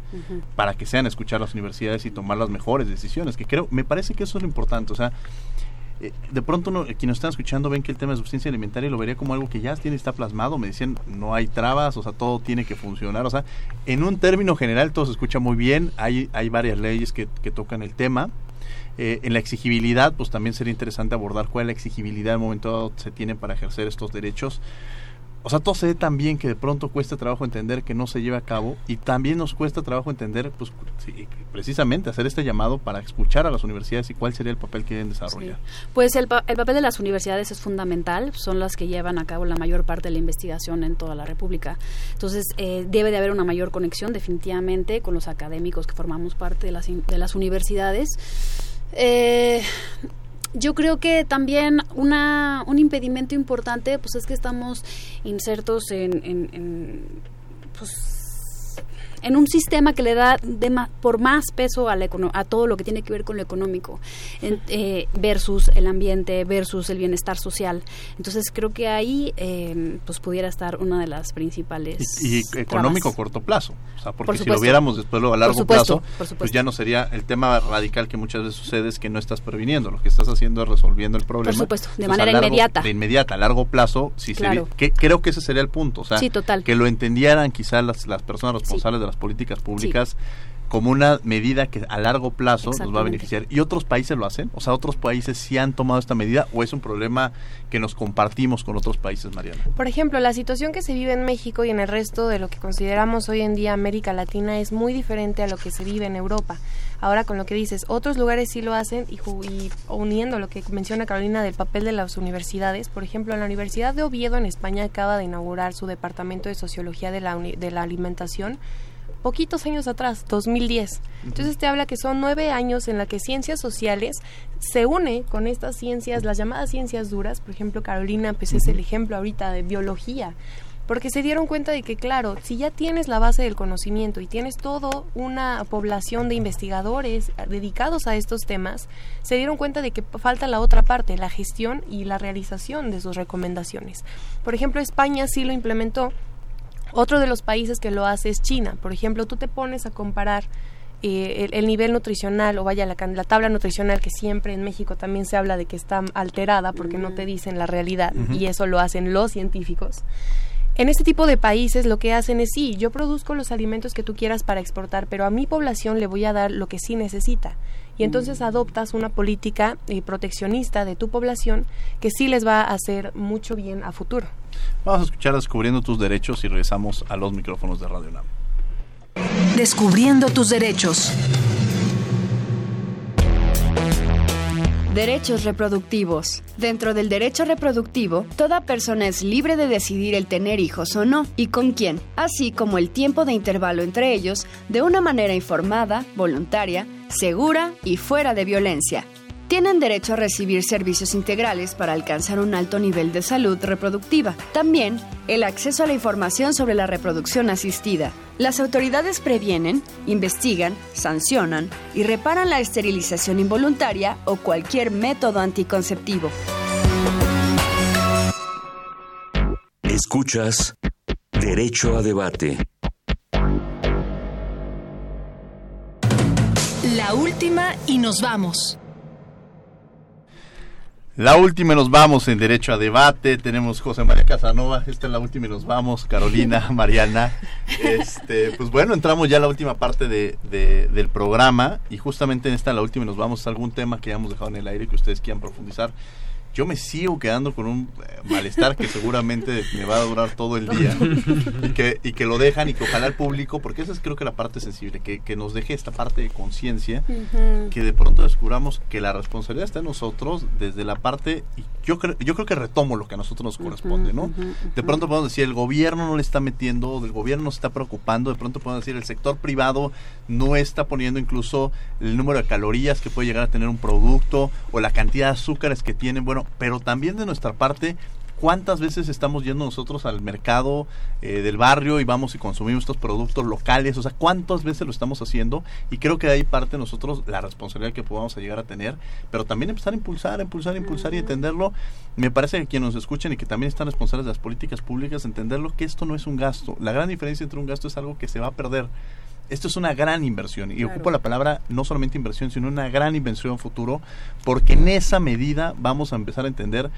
para que sean escuchar las universidades y tomar las mejores decisiones. Que creo, me parece que eso es lo importante. O sea, eh, de pronto no, quienes están escuchando ven que el tema de suficiencia alimentaria lo vería como algo que ya tiene está plasmado me decían no hay trabas o sea todo tiene que funcionar o sea en un término general todo se escucha muy bien hay hay varias leyes que, que tocan el tema eh, en la exigibilidad pues también sería interesante abordar cuál es la exigibilidad en el momento dado se tiene para ejercer estos derechos o sea, todo se ve tan bien que de pronto cuesta trabajo entender que no se lleva a cabo y también nos cuesta trabajo entender, pues precisamente hacer este llamado para escuchar a las universidades y cuál sería el papel que deben desarrollar. Pues el, el, papel de las universidades es fundamental, son las que llevan a cabo la mayor parte de la investigación en toda la República. Entonces, eh, debe de haber una mayor conexión definitivamente con los académicos que formamos parte de las, de las universidades. Eh, yo creo que también una, un impedimento importante pues es que estamos insertos en, en, en pues en un sistema que le da de por más peso a, la a todo lo que tiene que ver con lo económico eh, versus el ambiente, versus el bienestar social. Entonces creo que ahí eh, pues pudiera estar una de las principales. Y, económico a corto plazo, o sea, porque si lo viéramos después luego a largo plazo, pues ya no sería el tema radical que muchas veces sucede es que no estás previniendo, lo que estás haciendo es resolviendo el problema. Por supuesto, de manera inmediata. De inmediata, a largo plazo, claro. que, creo que ese sería el punto, o sea, que lo entendieran quizás las, las personas responsables de las políticas públicas como una medida que a largo plazo nos va a beneficiar. ¿Y otros países lo hacen? O sea, ¿otros países sí han tomado esta medida o es un problema que nos compartimos con otros países, Mariana? Por ejemplo, la situación que se vive en México y en el resto de lo que consideramos hoy en día América Latina es muy diferente a lo que se vive en Europa. Ahora con lo que dices, otros lugares sí lo hacen y, y uniendo lo que menciona Carolina del papel de las universidades, por ejemplo, la Universidad de Oviedo en España acaba de inaugurar su departamento de Sociología de la, de la Alimentación poquitos años atrás, 2010. Entonces te habla que son nueve años en la que ciencias sociales se une con estas ciencias, las llamadas ciencias duras, por ejemplo, Carolina, pues es el ejemplo ahorita de biología, porque se dieron cuenta de que, claro, si ya tienes la base del conocimiento y tienes toda una población de investigadores dedicados a estos temas, se dieron cuenta de que falta la otra parte, la gestión y la realización de sus recomendaciones. Por ejemplo, España sí lo implementó otro de los países que lo hace es China. Por ejemplo, tú te pones a comparar eh, el, nivel nutricional o vaya la, la, tabla nutricional que siempre en México también se habla de que está alterada porque no te mm. dicen la realidad y eso lo hacen los científicos. En este tipo de países lo que hacen es sí, yo produzco los alimentos que tú quieras para exportar, pero a mi población le voy a dar lo que sí necesita. Y entonces mm. adoptas una política eh, proteccionista de tu población que sí les va a hacer mucho bien a futuro. Vamos a escuchar Descubriendo tus derechos y regresamos a los micrófonos de Radio NAM. Descubriendo tus derechos. Derechos reproductivos. Dentro del derecho reproductivo, toda persona es libre de decidir el tener hijos o no y con quién, así como el tiempo de intervalo entre ellos, de una manera informada, voluntaria, segura y fuera de violencia tienen derecho a recibir servicios integrales para alcanzar un alto nivel de salud reproductiva. También el acceso a la información sobre la reproducción asistida. Las autoridades previenen, investigan, sancionan y reparan la esterilización involuntaria o cualquier método anticonceptivo. Escuchas Derecho a Debate. La última y nos vamos. La última y nos vamos en Derecho a Debate. Tenemos José María Casanova. Esta es la última y nos vamos. Carolina, Mariana. Este, pues bueno, entramos ya a la última parte de, de- del programa. Y justamente en esta, la última y nos vamos, algún tema que ya hemos dejado en el aire que ustedes quieran profundizar. Yo me sigo quedando con un eh, malestar que seguramente me va a durar todo el día y que, y que lo dejan y que ojalá el público, porque esa es creo que la parte sensible, que, que nos deje esta parte de conciencia que de pronto descubramos que la responsabilidad está en nosotros desde la parte, y yo creo, yo creo que retomo lo que a nosotros nos corresponde, ¿no? De pronto podemos decir, el gobierno no le está metiendo, el gobierno no se está preocupando, de pronto podemos decir, el sector privado no está poniendo incluso el número de calorías que puede llegar a tener un producto o la cantidad de azúcares que tiene, bueno, pero también de nuestra parte, ¿Cuántas veces estamos yendo nosotros al mercado eh, del barrio y vamos y consumimos estos productos locales? O sea, ¿cuántas veces lo estamos haciendo? Y creo que de ahí parte nosotros la responsabilidad que podamos llegar a tener, pero también empezar a impulsar, impulsar, impulsar y entenderlo. Me parece que quienes nos escuchen y que también están responsables de las políticas públicas, entenderlo que esto no es un gasto. La gran diferencia entre un gasto es algo que se va a perder. Esto es una gran inversión y ocupo la palabra no solamente inversión, sino una gran inversión en futuro, porque en esa medida vamos a empezar a entender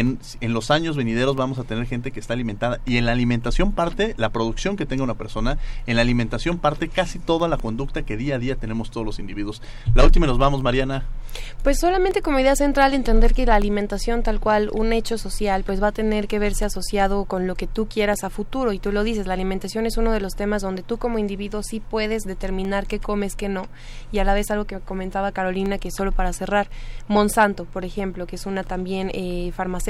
en, los años venideros vamos a tener gente que está alimentada y en la alimentación parte la producción que tenga una persona, en la alimentación parte casi toda la conducta que día a día tenemos todos los individuos. La última nos vamos, Mariana. Pues solamente como idea central entender que la alimentación tal cual un hecho social pues va a tener que verse asociado con lo que tú quieras a futuro y tú lo dices, la alimentación es uno de los temas donde tú como individuo sí puedes determinar qué comes, qué no y a la vez algo que comentaba Carolina que solo para cerrar, Monsanto por ejemplo que es una también eh, farmacéutica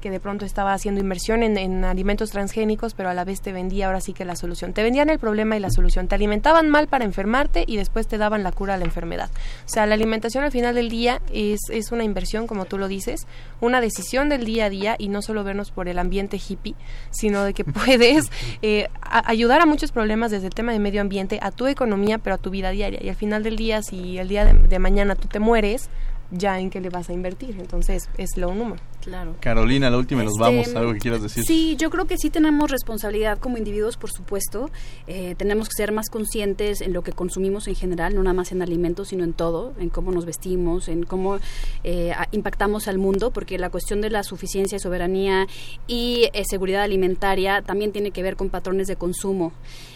que de pronto estaba haciendo inversión en, en alimentos transgénicos pero a la vez te vendía ahora sí que la solución, te vendían el problema y la solución, te alimentaban mal para enfermarte y después te daban la cura a la enfermedad, o sea la alimentación al final del día es, es una inversión, como tú lo dices, una decisión del día a día y no solo vernos por el ambiente hippie, sino de que puedes eh, a- ayudar a muchos problemas desde el tema de medio ambiente, a tu economía, pero a tu vida diaria. Y al final del día, si el día de, de mañana tú te mueres, ya en qué le vas a invertir. Entonces es lo número. Claro. Carolina, la última nos Este, vamos. ¿Algo que quieras decir? Sí, yo creo que sí tenemos responsabilidad como individuos, por supuesto. Eh, tenemos que ser más conscientes en lo que consumimos en general, no nada más en alimentos, sino en todo, en cómo nos vestimos, en cómo eh, impactamos al mundo, porque la cuestión de la suficiencia, soberanía y eh, seguridad alimentaria también tiene que ver con patrones de consumo.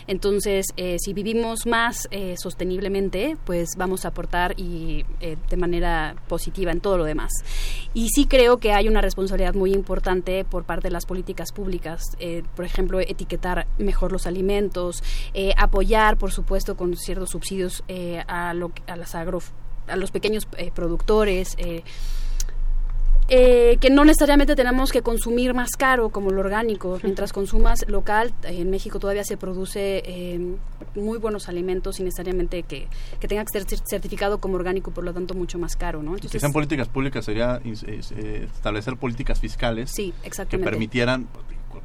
Entonces, eh, si vivimos más eh, sosteniblemente, pues vamos a aportar y eh, de manera positiva en todo lo demás. Y sí creo que hay una responsabilidad muy importante por parte de las políticas públicas, eh, por ejemplo, etiquetar mejor los alimentos, eh, apoyar, por supuesto, con ciertos subsidios eh, a, lo, a las agro a los pequeños productores. Eh, que no necesariamente tenemos que consumir más caro como lo orgánico. Mientras consumas local, en México todavía se produce eh, muy buenos alimentos sin necesariamente que, que tenga que ser cer- certificado como orgánico, por lo tanto mucho más caro, ¿no? que Entonces, sean políticas públicas sería eh, establecer políticas fiscales Sí, que permitieran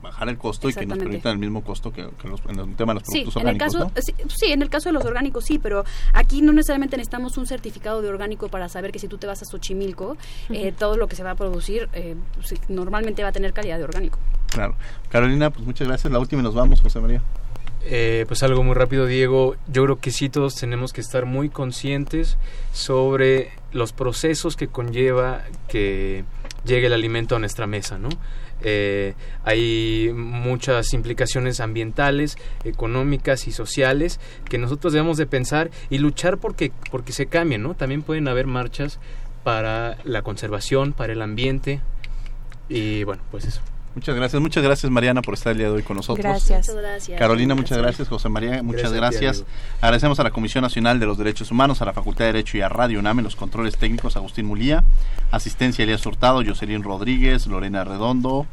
bajar el costo y que nos permitan el mismo costo que, que los, en el tema de los Sí, productos en el orgánicos, caso, ¿no? sí, sí, en el caso de los orgánicos sí, pero aquí no necesariamente necesitamos un certificado de orgánico para saber que si tú te vas a Xochimilco, eh, todo lo que se va a producir eh, normalmente va a tener calidad de orgánico. Claro. Carolina, pues muchas gracias. La última y nos vamos, José María. Eh, pues algo muy rápido, Diego. Yo creo que sí todos tenemos que estar muy conscientes sobre los procesos que conlleva que llegue el alimento a nuestra mesa, ¿no? Eh, hay muchas implicaciones ambientales, económicas y sociales que nosotros debemos de pensar y luchar porque, porque se cambien, ¿no? También pueden haber marchas para la conservación, para el ambiente y bueno, pues eso. Muchas gracias, muchas gracias Mariana por estar el día de hoy con nosotros. Gracias. Muchas gracias. Carolina, muchas gracias. José María, muchas Gracias. Agradecemos a la Comisión Nacional de los Derechos Humanos, a la Facultad de Derecho y a Radio UNAM en los controles técnicos Agustín Mulía, asistencia Elías Hurtado, Jocelyn Rodríguez, Lorena Redondo,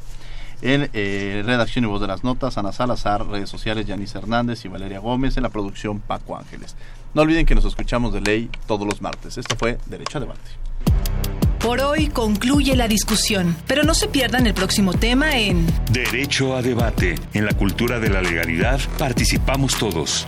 en eh, redacción y voz de las notas, Ana Salazar, redes sociales Yanis Hernández y Valeria Gómez, en la producción Paco Ángeles. No olviden que nos escuchamos de ley todos los martes. Esto fue Derecho a Debate. Por hoy concluye la discusión, pero no se pierdan el próximo tema en Derecho a debate. En la cultura de la legalidad participamos todos.